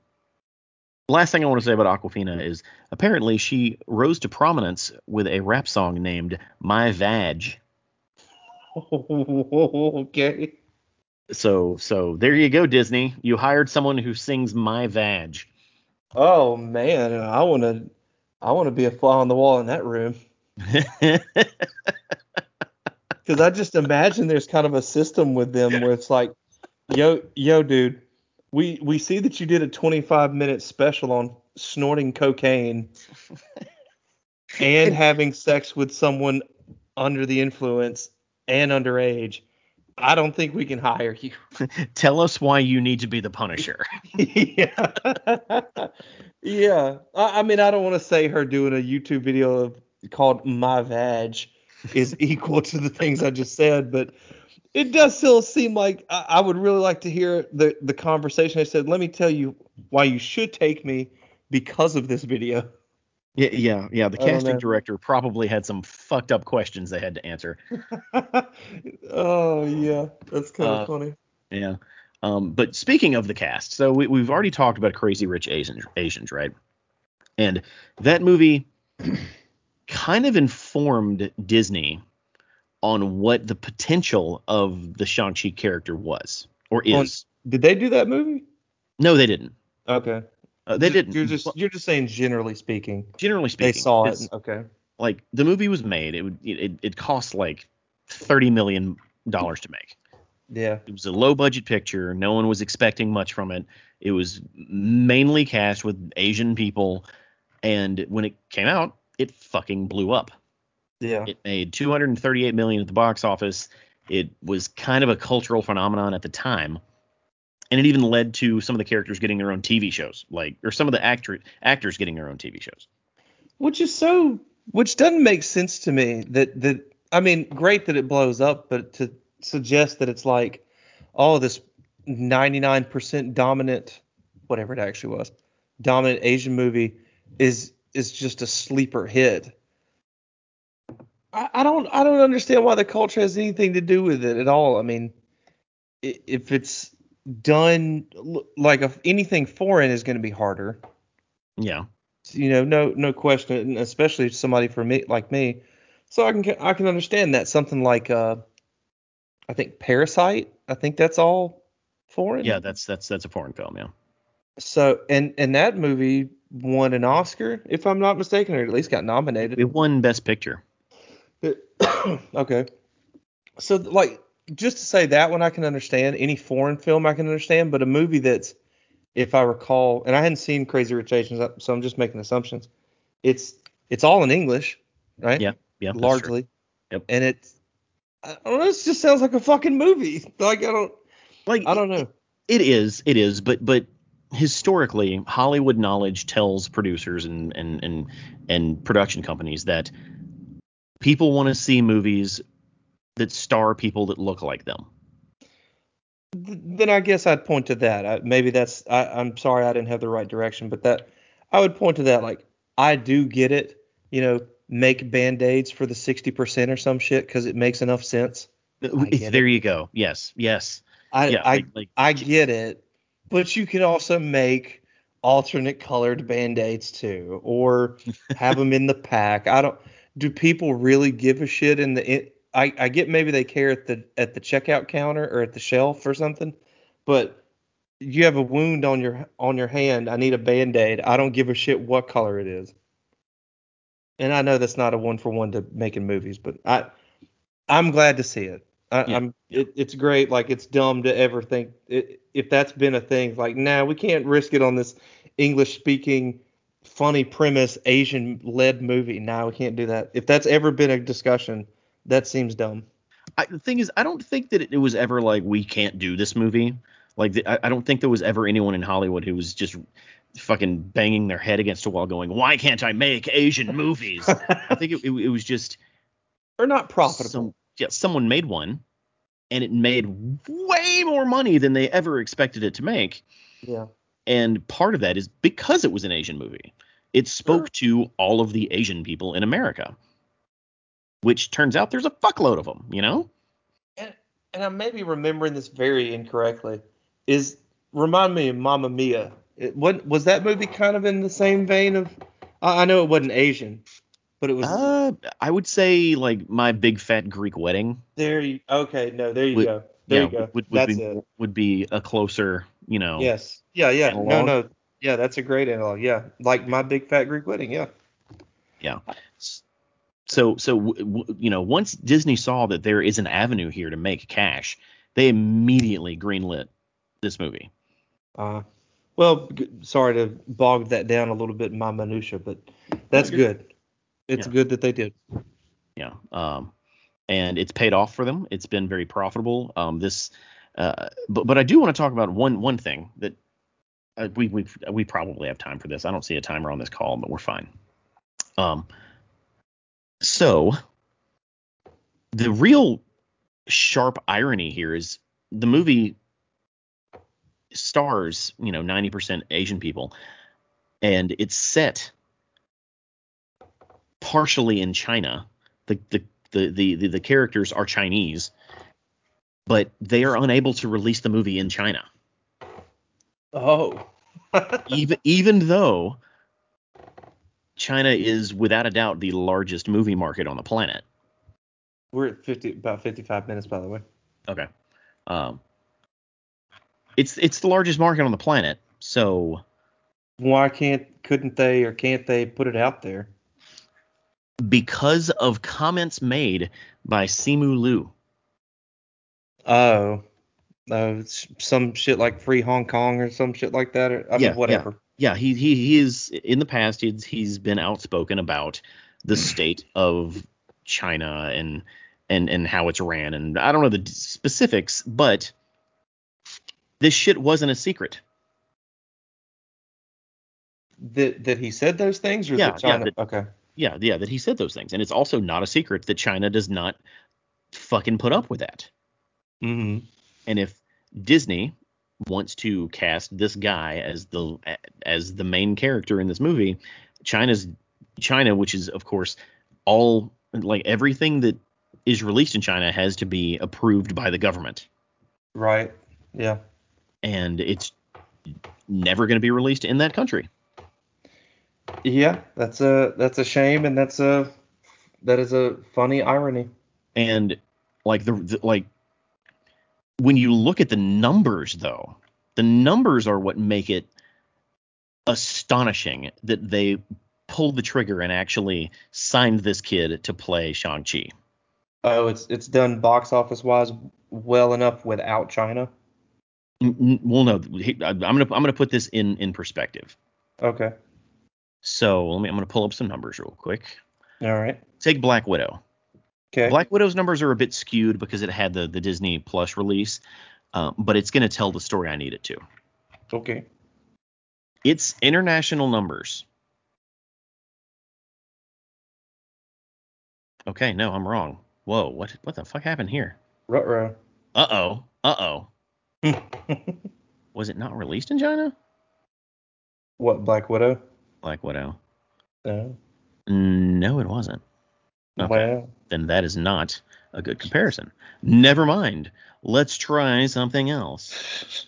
last thing I want to say about Awkwafina is apparently she rose to prominence with a rap song named "My Vag." *laughs*
okay.
So, so there you go, Disney. You hired someone who sings "My Vag."
Oh man, I want to, I want to be a fly on the wall in that room *laughs* because I just imagine there's kind of a system with them where it's like, yo, yo, dude, we we see that you did a 25 minute special on snorting cocaine. *laughs* and having sex with someone under the influence and underage, I don't think we can hire you. *laughs*
Tell us why you need to be the Punisher. *laughs*
yeah. yeah. I, I mean, I don't want to say her doing a YouTube video of, called My Vag is equal to the things I just said, but it does still seem like I, I would really like to hear the, the conversation. I said, let me tell you why you should take me because of this video.
Yeah, yeah, yeah. The casting director probably had some fucked up questions they had to answer. *laughs*
oh yeah, that's kind of
Uh,
funny.
Yeah. Um, but speaking of the cast, so we, we've already talked about Crazy Rich Asians, Asians, right? And that movie *clears throat* kind of informed Disney on what the potential of the Shang-Chi character was or
On-
is.
Did they do that movie?
no, they didn't.
Okay.
Uh, they didn't.
You're just you're just saying generally speaking.
generally speaking,
They saw it. Okay.
like the movie was made. It would it, it cost like thirty million dollars to make.
Yeah.
It was a low budget picture. No one was expecting much from it. It was mainly cast with Asian people, and when it came out, it fucking blew up.
Yeah.
It made 238 million at the box office. It was kind of a cultural phenomenon at the time, and it even led to some of the characters getting their own TV shows, like or some of the actor actors getting their own TV shows.
which is so which doesn't make sense to me that that I mean great that it blows up but to suggest that it's like oh this 99% dominant whatever it actually was dominant Asian movie is is just a sleeper hit I, I don't I don't understand why the culture has anything to do with it at all I mean if it's done like if anything foreign is going to be harder
Yeah,
you know, no no question, especially somebody for me like me. So I can I can understand that something like uh, I think Parasite. I think that's all foreign.
yeah, that's that's that's a foreign film. Yeah.
So and and that movie won an Oscar, if I'm not mistaken, or at least got nominated.
It won Best Picture. *coughs*
okay. So like just to say that one I can understand. Any foreign film I can understand, but a movie that's if I recall, and I hadn't seen Crazy Rich Asians, uh, so I'm just making assumptions. It's it's all in English, right?
Yeah, Yeah,
largely.
Yep.
And it's I don't know, it just sounds like a fucking movie. *laughs* Like I don't
Like
I don't know.
It is, it is, but but historically, Hollywood knowledge tells producers and and and and production companies that people want to see movies that star people that look like them.
Then I guess I'd point to that. I, maybe that's I, I'm sorry I didn't have the right direction, but that I would point to that. Like I do get it. You know, make band aids for the sixty percent or some shit because it makes enough sense. Uh, get
there you go. Yes, yes.
I
yeah,
I
like, like
I get it, but you can also make alternate colored band-aids too, or have them in the pack. I don't. Do people really give a shit in the? In, I I get maybe they care at the at the checkout counter or at the shelf or something, but you have a wound on your on your hand. I need a band-aid. I don't give a shit what color it is. And I know that's not a one for one to making movies, but I I'm glad to see it. I,
Yeah,
I'm it, it's great. Like it's dumb to ever think it, if that's been a thing. Like, nah, we can't risk it on this English speaking, funny premise Asian led movie. Now we can't do that. If that's ever been a discussion, that seems dumb.
I, the thing is, I don't think that it, it was ever like we can't do this movie. Like the, I, I don't think there was ever anyone in Hollywood who was just fucking banging their head against a wall, going, "Why can't I make Asian movies?" I think it, it, it was just *laughs*
they're not profitable.
Some, yeah, someone made one, and it made way more money than they ever expected it to make.
yeah.
And part of that is because it was an Asian movie. It spoke to all of the Asian people in America, which turns out there's a fuckload of them. You know?
And and I may be remembering this very incorrectly. Is remind me of Mamma Mia. It, what was that movie kind of in the same vein of? I, I know it wasn't Asian, but it was
Uh, I would say like my big fat Greek wedding.
there. You, okay, no, there you
Would-
go. There
yeah,
you go.
Would, would
that's
be
it.
would be a closer, you know.
Yes. Yeah. Yeah. No.
Analog?
No. Yeah, that's a great analog. Yeah, like my big fat Greek wedding. Yeah. Yeah.
So so w- w- you know once Disney saw that there is an avenue here to make cash, they immediately greenlit this movie.
Uh, well, g- sorry to bog that down a little bit in my minutia, but that's good. it's
Yeah.
good that they did.
Yeah. Um, and it's paid off for them. It's been very profitable. Um, this, uh, but but I do want to talk about one one thing that uh, we we we probably have time for this. I don't see a timer on this call, but we're fine. Um, so the real sharp irony here is the movie stars you know 90% Asian people, and it's set partially in China. The the the the the, the characters are Chinese, but they are unable to release the movie in China,
Oh. *laughs*
even even though China is without a doubt the largest movie market on the planet.
We're at 50 about 55 minutes by the way.
Okay. Um, it's it's the largest market on the planet, so
Why can't couldn't they or can't they put it out there?
because of comments made by Simu Liu,
Oh. Uh, it's some shit like free Hong Kong or some shit like that. Or, I
Yeah,
mean, whatever.
yeah, he he he is in the past he's he's been outspoken about the mm. state of China and and and how it's ran and I don't know the specifics, but this shit wasn't a secret.
That that he said those things or
Yeah,
that
yeah,
China?
that-
okay.
Yeah, yeah, that he said those things, and it's also not a secret that China does not fucking put up with that.
Mm-hmm.
And if Disney wants to cast this guy as the as the main character in this movie, China's China, which is of course all like everything that is released in China has to be approved by the government,
Right. Yeah.
and it's never going to be released in that country.
Yeah. That's a that's a shame, and that's a that is a funny irony.
And like the, the like when you look at the numbers though, the numbers are what make it astonishing that they pulled the trigger and actually signed this kid to play Shang-Chi.
Oh, it's it's done box office wise well enough without China.
Well, no, I'm gonna I'm gonna put this in in perspective.
Okay.
So let me I'm gonna pull up some numbers real quick.
All right.
Take Black Widow.
Okay.
Black Widow's numbers are a bit skewed because it had the the Disney Plus release, uh, but it's gonna tell the story I need it to.
okay.
Its international numbers. Okay, no, I'm wrong. Whoa, what what the fuck happened here?
Ruh
Uh oh, uh oh. *laughs* Was it not released in China?
what Black Widow?
Black Widow.
No.
No, it wasn't. Okay.
Well.
Then that is not a good comparison. Never mind. Let's try something else.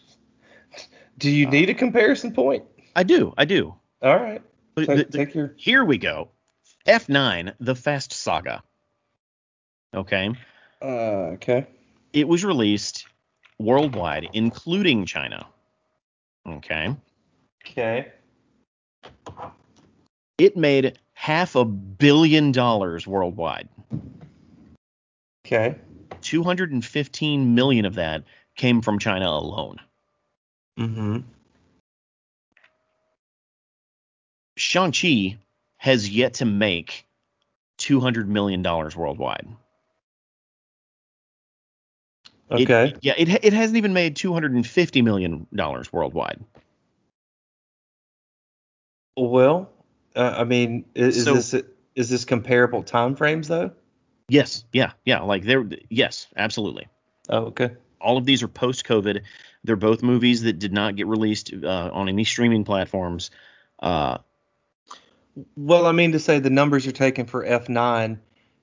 Do you need a comparison point?
I do, I do.
All right. Take,
the- the-
take your.
here we go. F9, The Fast Saga. Okay.
Uh, okay.
It was released worldwide, including China. Okay.
Okay.
It made half a billion dollars worldwide.
Okay.
215 million of that came from China alone.
Mm-hmm.
Shang-Chi has yet to make 200 million dollars worldwide. It-
Okay.
yeah, it it hasn't even made 250 million dollars worldwide.
well, uh, I mean, is,
So-
this is this comparable time frames though?
Yes, yeah, yeah, like they're yes, absolutely.
Oh, okay.
All of these are post-COVID. They're both movies that did not get released uh, on any streaming platforms. Uh,
Well, I mean to say the numbers you're taking for F9,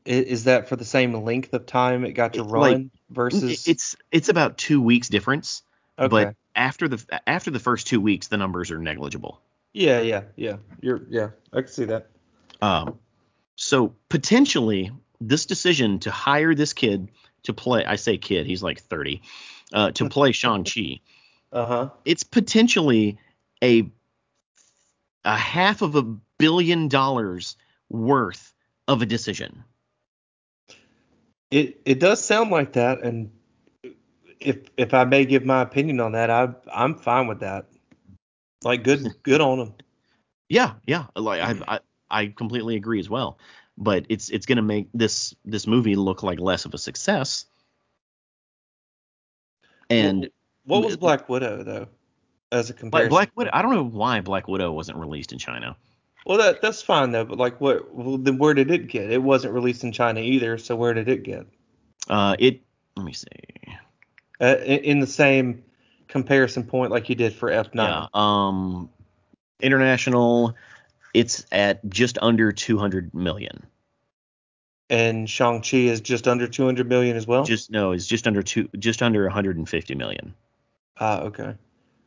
i- is that for the same length of time it got to
It's like-
run versus?
it's it's about two weeks difference,
okay.
but after the after the first two weeks, the numbers are negligible.
Yeah, yeah, yeah. You're yeah. I can see that.
Um, so potentially, this decision to hire this kid to play, I say kid, he's like 30, uh, to *laughs* play Shang-Chi,
Uh huh.
it's potentially a a half of a billion dollars worth of a decision.
It it does sound like that, and if if I may give my opinion on that, I I'm fine with that. Like good good on them.
Yeah, yeah, like I I, I completely agree as well. but it's it's going to make this this movie look like less of a success. And
what was Black Widow though, as a comparison?
Black Widow, I don't know why Black Widow wasn't released in China.
Well, that that's fine though. But like, what? Well, then where did it get? It wasn't released in China either. So where did it get?
Uh, it let me see.
Uh, in, in the same comparison point like you did for F9.
Yeah. Um, international, it's at just under 200 million.
And Shang-Chi is just under 200 million as well?
Just no, it's just under two, just under 150 million.
Ah, okay.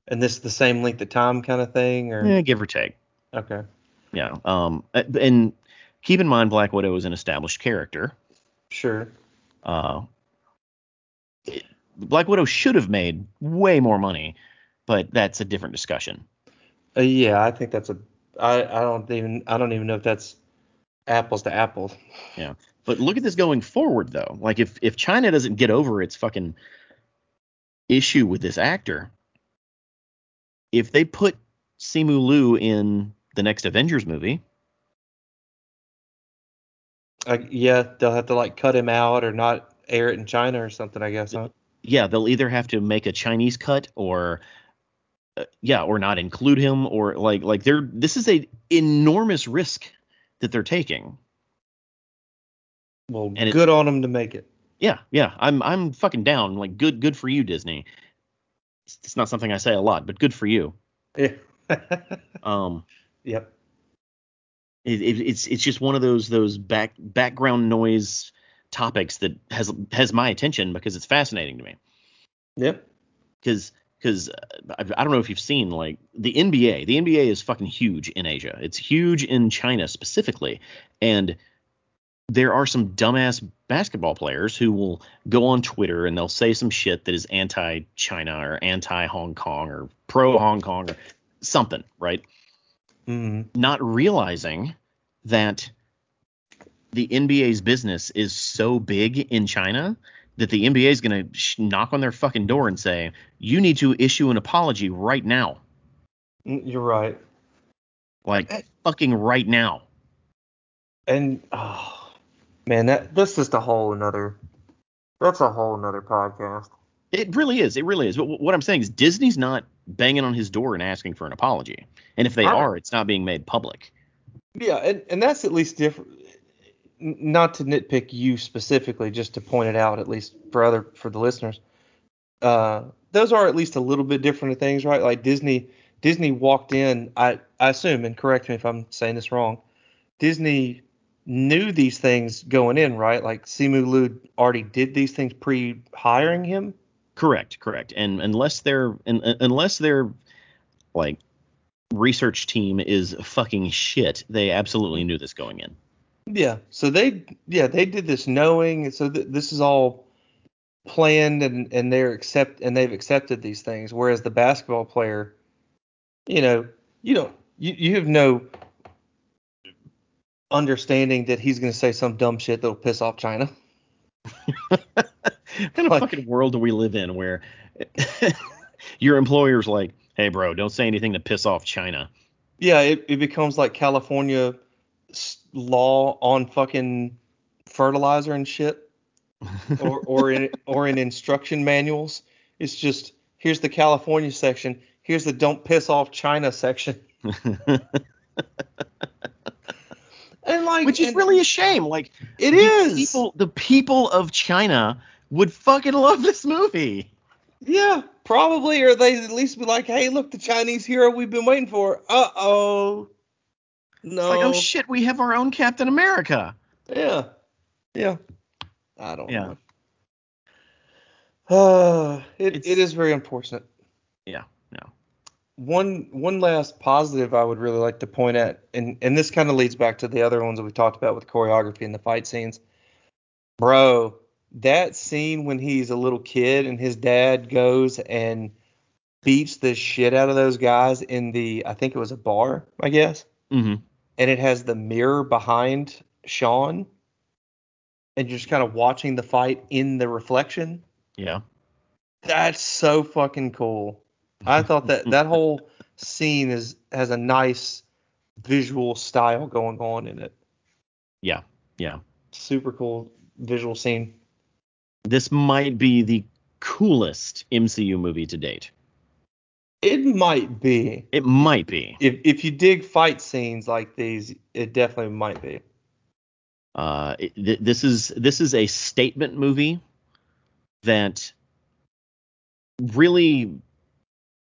And this is the same length of time kind of thing, or
Yeah, give or take.
okay.
Yeah. Um, and keep in mind, Black Widow is an established character.
Sure.
Uh, Black Widow should have made way more money, but that's a different discussion.
Uh, yeah, I think that's a. I I don't even I don't even know if that's apples to apples.
Yeah, but look at this going forward, though. Like if if China doesn't get over its fucking issue with this actor, if they put Simu Liu in the next Avengers movie,
Uh, yeah, they'll have to like cut him out or not air it in China or something. I guess. Huh?
Yeah, they'll either have to make a Chinese cut or uh, yeah, or not include him or like like they're this is a enormous risk that they're taking.
Well,
And
good on them to make it.
Yeah, yeah, I'm I'm fucking down. Like good good for you Disney. It's, it's not something I say a lot, but good for you.
Yeah. *laughs*
Um
yep.
it, it, it's it's just one of those those back background noise topics that has has my attention because it's fascinating to me.
Yep.
Because because I, I don't know if you've seen like the NBA. The NBA is fucking huge in Asia. It's huge in China specifically, and there are some dumbass basketball players who will go on Twitter and they'll say some shit that is anti-China or anti-Hong Kong or pro-Hong Kong or something, right?
Mm.
not realizing that the NBA's business is so big in China that the NBA is going to sh- knock on their fucking door and say, "You need to issue an apology right now."
Mm, You're right.
Like
Eh.
fucking right now.
And oh man, that that's just a whole another. That's a whole another podcast.
It really is. It really is. But what I'm saying is Disney's not banging on his door and asking for an apology. And if they
Right.
are, it's not being made public.
Yeah, and, and that's at least different. Not to nitpick you specifically, just to point it out, at least for other for the listeners. Uh, those are at least a little bit different things, right? Like Disney, Disney walked in. I I assume, and correct me if I'm saying this wrong. Disney knew these things going in, right? Like Simu Liu already did these things pre-hiring him.
Correct, correct. And unless un, un- unless their like research team is fucking shit, they absolutely knew this going in.
Yeah. So they yeah they did this knowing. So th- this is all planned and and they're accept and they've accepted these things. Whereas the basketball player, you know, you don't you you have no understanding that he's going to say some dumb shit that'll piss off China. *laughs*
what kind of
Like-
fucking world do we live in where *laughs* your employer's like, hey, bro, don't say anything to piss off China?
Yeah, it, it becomes like California s- law on fucking fertilizer and shit, *laughs* or or in or in instruction manuals. It's just here's the California section, here's the don't piss off China section, *laughs* and like
Which is
and
really a shame. Like
it
the
is
people the people of China would fucking love this movie.
yeah probably or they at least be like hey look the Chinese hero we've been waiting for uh oh no
It's like, oh shit, we have our own Captain America.
Yeah. Yeah. I don't
Yeah.
know. Uh, *sighs* it,
It's-
it is very unfortunate.
Yeah, no.
One one last positive I would really like to point at, and, and this kind of leads back to the other ones that we talked about with choreography and the fight scenes. Bro, that scene when he's a little kid and his dad goes and beats the shit out of those guys in the I think it was a bar, I guess.
hmm
and it has the mirror behind Shaun, and you're just kind of watching the fight in the reflection.
Yeah.
That's so fucking cool. I thought that that *laughs* whole scene is has a nice visual style going on in it.
Yeah. Yeah.
Super cool visual scene.
This might be the coolest MCU movie to date.
It might be.
It might be.
If if you dig fight scenes like these, it definitely might be.
Uh, it, th- this is this is a statement movie that really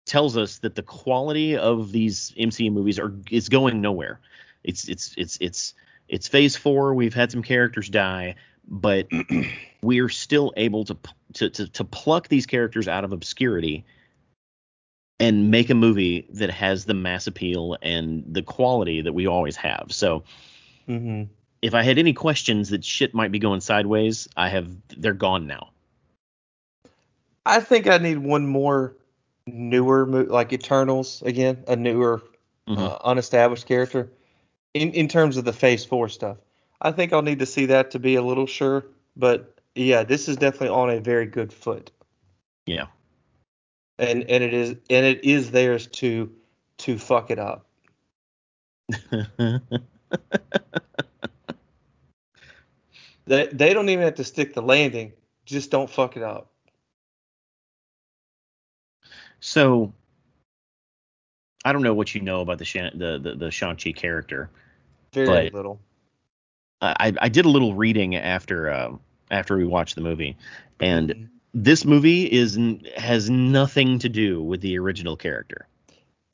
tells us that the quality of these MCU movies are is going nowhere. It's it's it's it's it's phase four. We've had some characters die, but *clears throat* we're still able to, to to to pluck these characters out of obscurity and make a movie that has the mass appeal and the quality that we always have. So
hmm
if I had any questions that shit might be going sideways, I have they're gone now.
I think I need one more newer, mo- like Eternals again, a newer,
Mhm.
uh, unestablished character. In in terms of the Phase Four stuff, I think I'll need to see that to be a little sure. But yeah, this is definitely on a very good foot,
Yeah.
And and it is and it is theirs to to fuck it up. *laughs* They they don't even have to stick the landing, just don't fuck it up.
so I don't know what you know about the Shan- the the, the Shang-Chi character.
Very little.
I I did a little reading after uh, after we watched the movie, and
Mhm.
This movie is has nothing to do with the original character.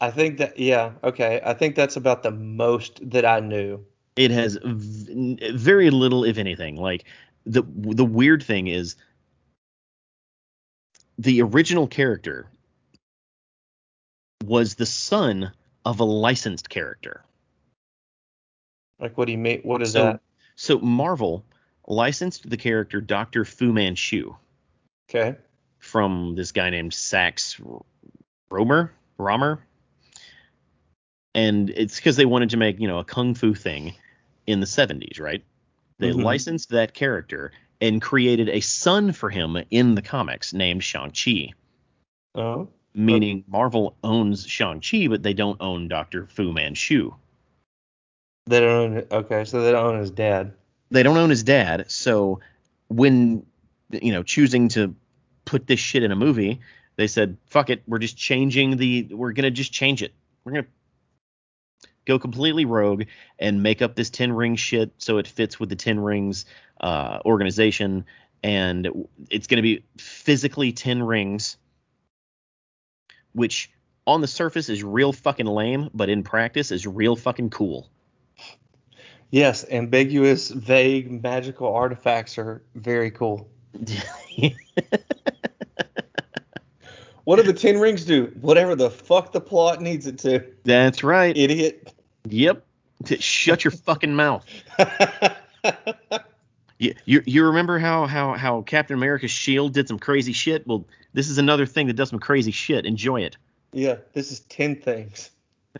I think that yeah, okay. I think that's about the most that I knew.
It has v- very little, if anything. Like the the weird thing is the original character was the son of a licensed character.
Like what do you mean? What is
So-
that?
So Marvel licensed the character Dr. Fu Manchu
Okay.
from this guy named Sax Rohmer, Rohmer. And it's because they wanted to make, you know, a kung fu thing in the 70s, right? They
Mhm.
licensed that character and created a son for him in the comics named Shang-Chi,
Oh.
meaning Marvel owns Shang-Chi, but they don't own Dr. Fu Manchu.
They don't own okay, so they don't own his dad.
they don't own his dad. So when you know choosing to put this shit in a movie, they said, "Fuck it, we're just changing the. We're gonna just change it. We're gonna go completely rogue and make up this Ten Ring shit so it fits with the Ten Rings uh, organization, and it's gonna be physically Ten Rings, which." On the surface is real fucking lame, but in practice is real fucking cool.
Yes, ambiguous, vague, magical artifacts are very cool. *laughs* What do the ten rings do? Whatever the fuck the plot needs it to.
That's right.
Idiot.
Yep. Shut your fucking mouth. *laughs* You, you you remember how how how Captain America's shield did some crazy shit? Well, this is another thing that does some crazy shit. Enjoy it.
yeah, this is ten things. *laughs*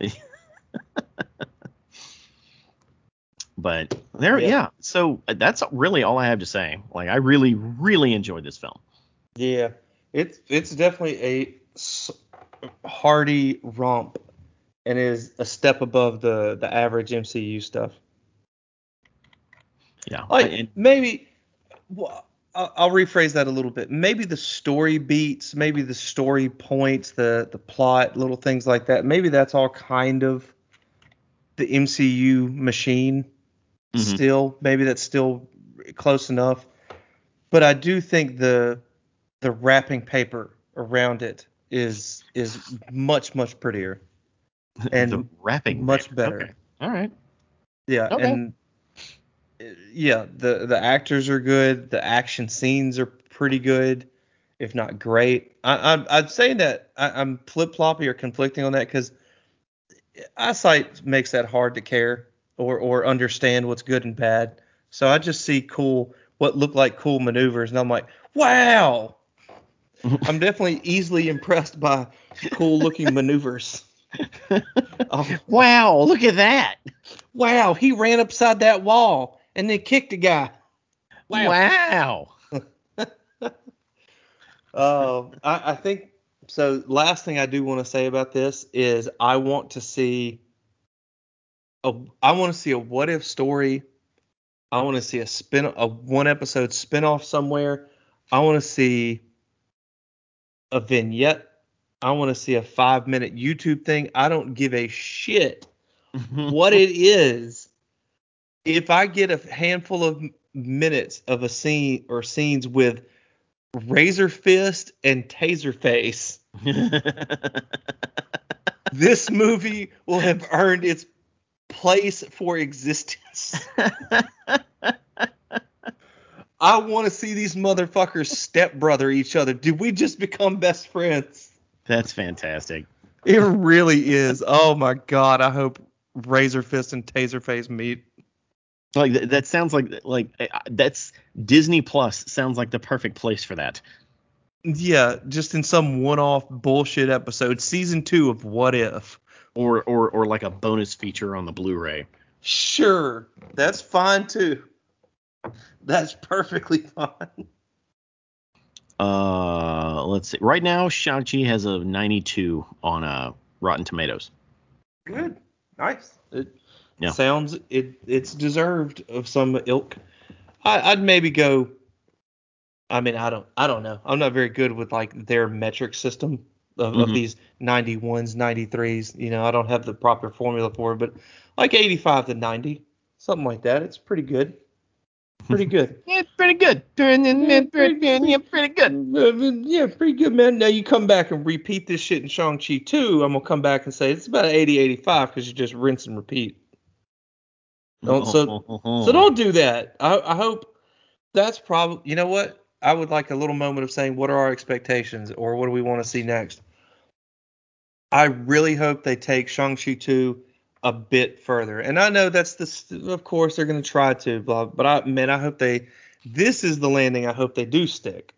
But there,
Yeah.
yeah. So uh, that's really all I have to say. Like I really really enjoyed this film.
Yeah, it's it's definitely a hearty romp, and is a step above the the average MCU stuff.
Yeah.
Like
And-
maybe, well, I'll, rephrase that a little bit. Maybe the story beats, maybe the story points, the the plot, little things like that. Maybe that's all kind of the MCU machine.
Mhm.
Still, maybe that's still close enough. But I do think the the wrapping paper around it is is much much prettier. *laughs* and
the wrapping
much
paper.
better.
Okay. All right.
Yeah,
Okay.
and yeah, the the actors are good. The action scenes are pretty good, if not great. I, I'm I'm saying that I, I'm flip floppy or conflicting on that because eyesight makes that hard to care or or understand what's good and bad. So I just see cool what look like cool maneuvers, and I'm like, wow. *laughs* I'm definitely easily impressed by cool looking *laughs* maneuvers. Oh,
Wow! Look at that.
wow, he ran upside that wall and then kicked a guy. Wow.
Wow. *laughs*
Uh, I, I think so. Last thing I do want to say about this is I want to see a I want to see a what if story I want to see a spin a one episode spinoff somewhere. I want to see a vignette. I want to see a five minute YouTube thing. I don't give a shit mm-hmm. what it is. If I get a handful of minutes of a scene or scenes with Razor Fist and Taserface, *laughs* this movie will have earned its place for existence. *laughs* I want to see these motherfuckers stepbrother each other. Did we just become best friends?
That's fantastic.
It really is. Oh my god! I hope Razor Fist and Taserface meet.
Like th- that sounds like like uh, that's Disney Plus sounds like the perfect place for that.
Yeah, just in some one-off bullshit episode, season two of What If.
Or or or like a bonus feature on the Blu-ray.
Sure, that's fine too. *laughs* That's perfectly fine.
Uh, let's see. Right now, Shang-Chi has a 92 on uh, Rotten Tomatoes.
Good, nice. It
Yeah.
sounds it it's deserved of some ilk. I, I'd maybe go. I mean, I don't, I don't know. I'm not very good with like their metric system of, of
Mhm.
these 91s, 93s. You know, I don't have the proper formula for it, but like 85 to 90, something like that. It's pretty good. *laughs* Pretty good.
Yeah, pretty good. Pretty,
pretty-
pretty good.
Uh, Yeah, pretty good, man. Now you come back and repeat this shit in Shang-Chi 2. I'm going to come back and say it's about 80, 85 because you just rinse and repeat. Don't- so-. So *laughs* don't do that. I, I hope that's probably, you know what? I would like a little moment of saying, what are our expectations or what do we want to see next? I really hope they take Shang-Chi 2 a bit further. And I know that's the, of course, they're going to try to, blah, but I, man, I hope they, this is the landing I hope they do stick.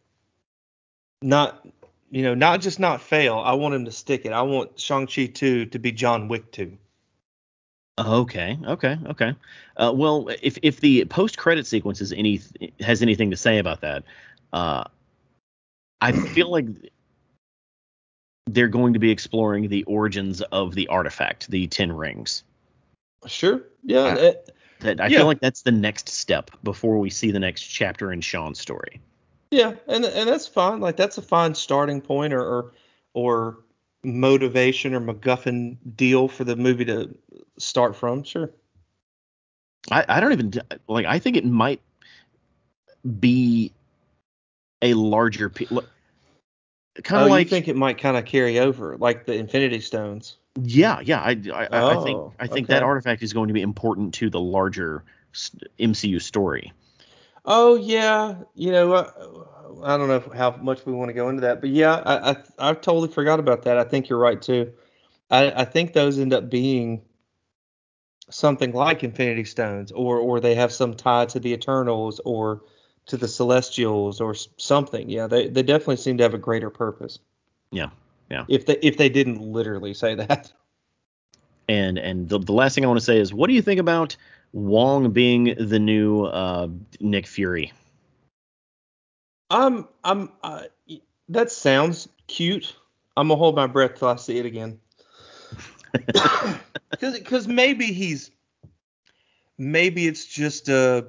Not, you know, not just not fail. I want him to stick it. I want Shang-Chi 2 to be John Wick 2.
Okay, okay, okay. Uh, well, if if the post credit sequence is any has anything to say about that, uh, I feel like they're going to be exploring the origins of the artifact, the Ten Rings.
Sure. Yeah.
That I
Yeah.
feel like that's the next step before we see the next chapter in Shaun's story.
Yeah, and and that's fine. Like that's a fine starting point or or, or motivation or MacGuffin deal for the movie to start from. Sure.
I, I don't even like. I think it might be a larger, pe- kind
Oh,
like
you think it might kind of carry over, like the Infinity Stones?
Yeah, yeah. I, I, I think
Oh,
I think that artifact is going to be important to the larger MCU story.
Oh yeah, you know, uh, I don't know how much we want to go into that, but yeah, I I, I totally forgot about that. I think you're right too. I, I think those end up being something like Infinity Stones, or or they have some tie to the Eternals or to the Celestials or something. Yeah, they they definitely seem to have a greater purpose.
Yeah, yeah.
If they if they didn't literally say that.
And and the, the last thing I want to say is, what do you think about Wong being the new uh, Nick Fury?
I'm I'm uh, that sounds cute. I'm gonna hold my breath till I see it again. *laughs* *coughs* Because because maybe he's maybe it's just a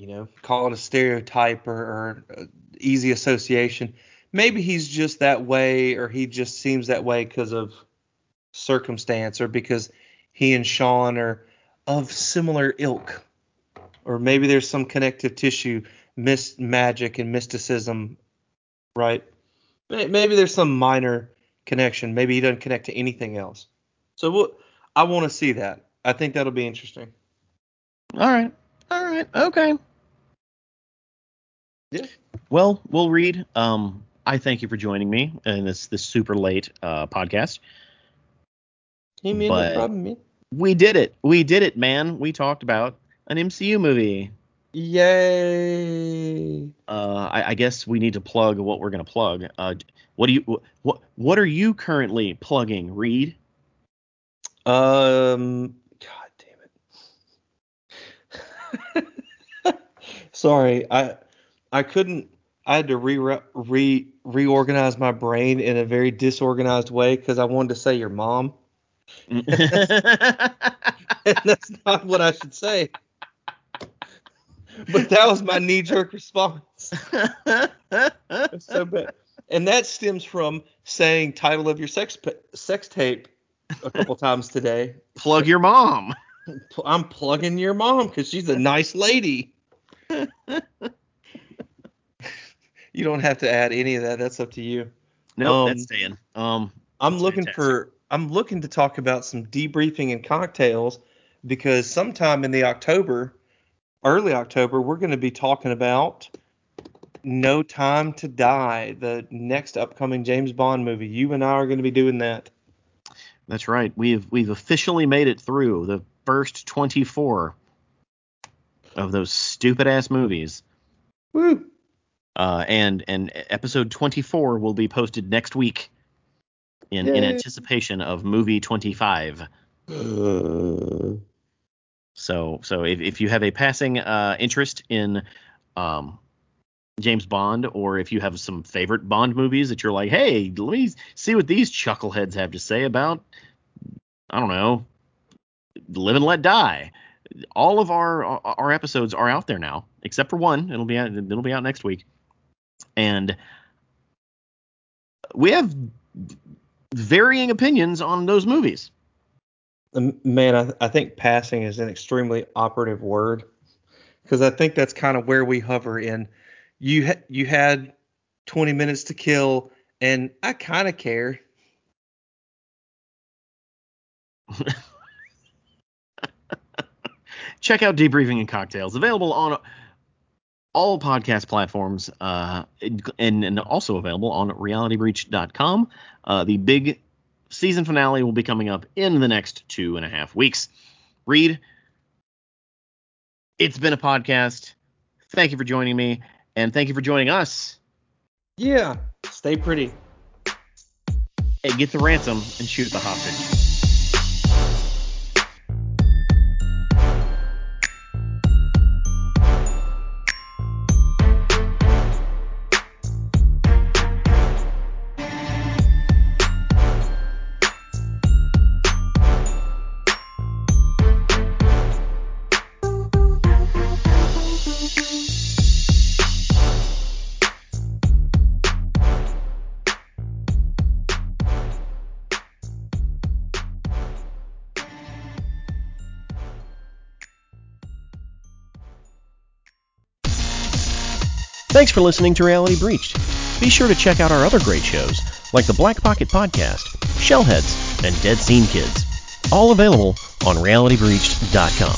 you know call it a stereotype or, or uh, easy association. Maybe he's just that way, or he just seems that way because of circumstance, or because he and Shaun are of similar ilk, or maybe there's some connective tissue, mis magic and mysticism, right? Maybe there's some minor connection. Maybe he doesn't connect to anything else. So we'll, I want to see that. I think that'll be interesting.
All right, all right, okay.
Yeah.
Well, we'll read. Um, I thank you for joining me in this this super late uh, podcast.
Hey man,
But-
no problem, man.
We did it. We did it, man. We talked about an MCU movie.
Yay!
uh, I, I guess we need to plug what we're gonna plug. Uh, what do you what what are you currently plugging, Reed?
Um, God damn it. *laughs* Sorry, I I couldn't. I had to re re reorganize my brain in a very disorganized way because I wanted to say your mom, mm. *laughs* and that's not what I should say. but that was my knee jerk response. So bad. And that stems from saying title of your sex sex tape a couple times today.
Plug your mom.
I'm plugging your mom because she's a nice lady. *laughs* you don't have to add any of that. That's up to you.
No, um, that's staying. Um,
I'm looking fantastic. for. I'm looking to talk about some debriefing and cocktails because sometime in the October, early October, we're going to be talking about No Time to Die, the next upcoming James Bond movie. You and I are going to be doing that.
That's right. We've we've officially made it through the first 24 of those stupid ass movies.
Woo.
Uh, and and episode 24 will be posted next week in Yay. in anticipation of movie 25. Uh. So so if, if you have a passing uh, interest in um, James Bond, or if you have some favorite Bond movies that you're like, hey, let me see what these chuckleheads have to say about, I don't know, Live and Let Die. All of our our episodes are out there now, except for one. It'll be out, it'll be out next week, and we have varying opinions on those movies.
Um, man, I, I think passing is an extremely operative word because I think that's kind of where we hover in. You ha- you had 20 minutes to kill, and I kind of care. *laughs*
Check out Debriefing and Cocktails, available on all podcast platforms, uh, and, and also available on realitybreach.com. Uh, the big season finale will be coming up in the next two and a half weeks. Reed, it's been a podcast. Thank you for joining me, and thank you for joining us.
Yeah, stay pretty.
Hey, get the ransom and shoot the hostage. Thanks for listening to Reality Breached. Be sure to check out our other great shows, like the Black Pocket Podcast, Shellheads, and Dead Scene Kids. All available on realitybreached.com.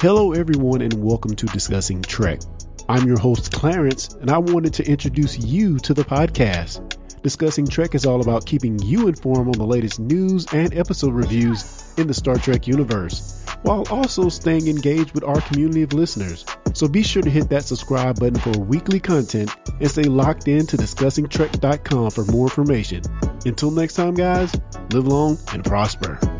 Hello, everyone, and welcome to Discussing Trek. I'm your host, Clarence, and I wanted to introduce you to the podcast. Discussing Trek is all about keeping you informed on the latest news and episode reviews in the Star Trek universe, while also staying engaged with our community of listeners. So be sure to hit that subscribe button for weekly content and stay locked in to discussingtrek.com for more information. Until next time, guys, live long and prosper.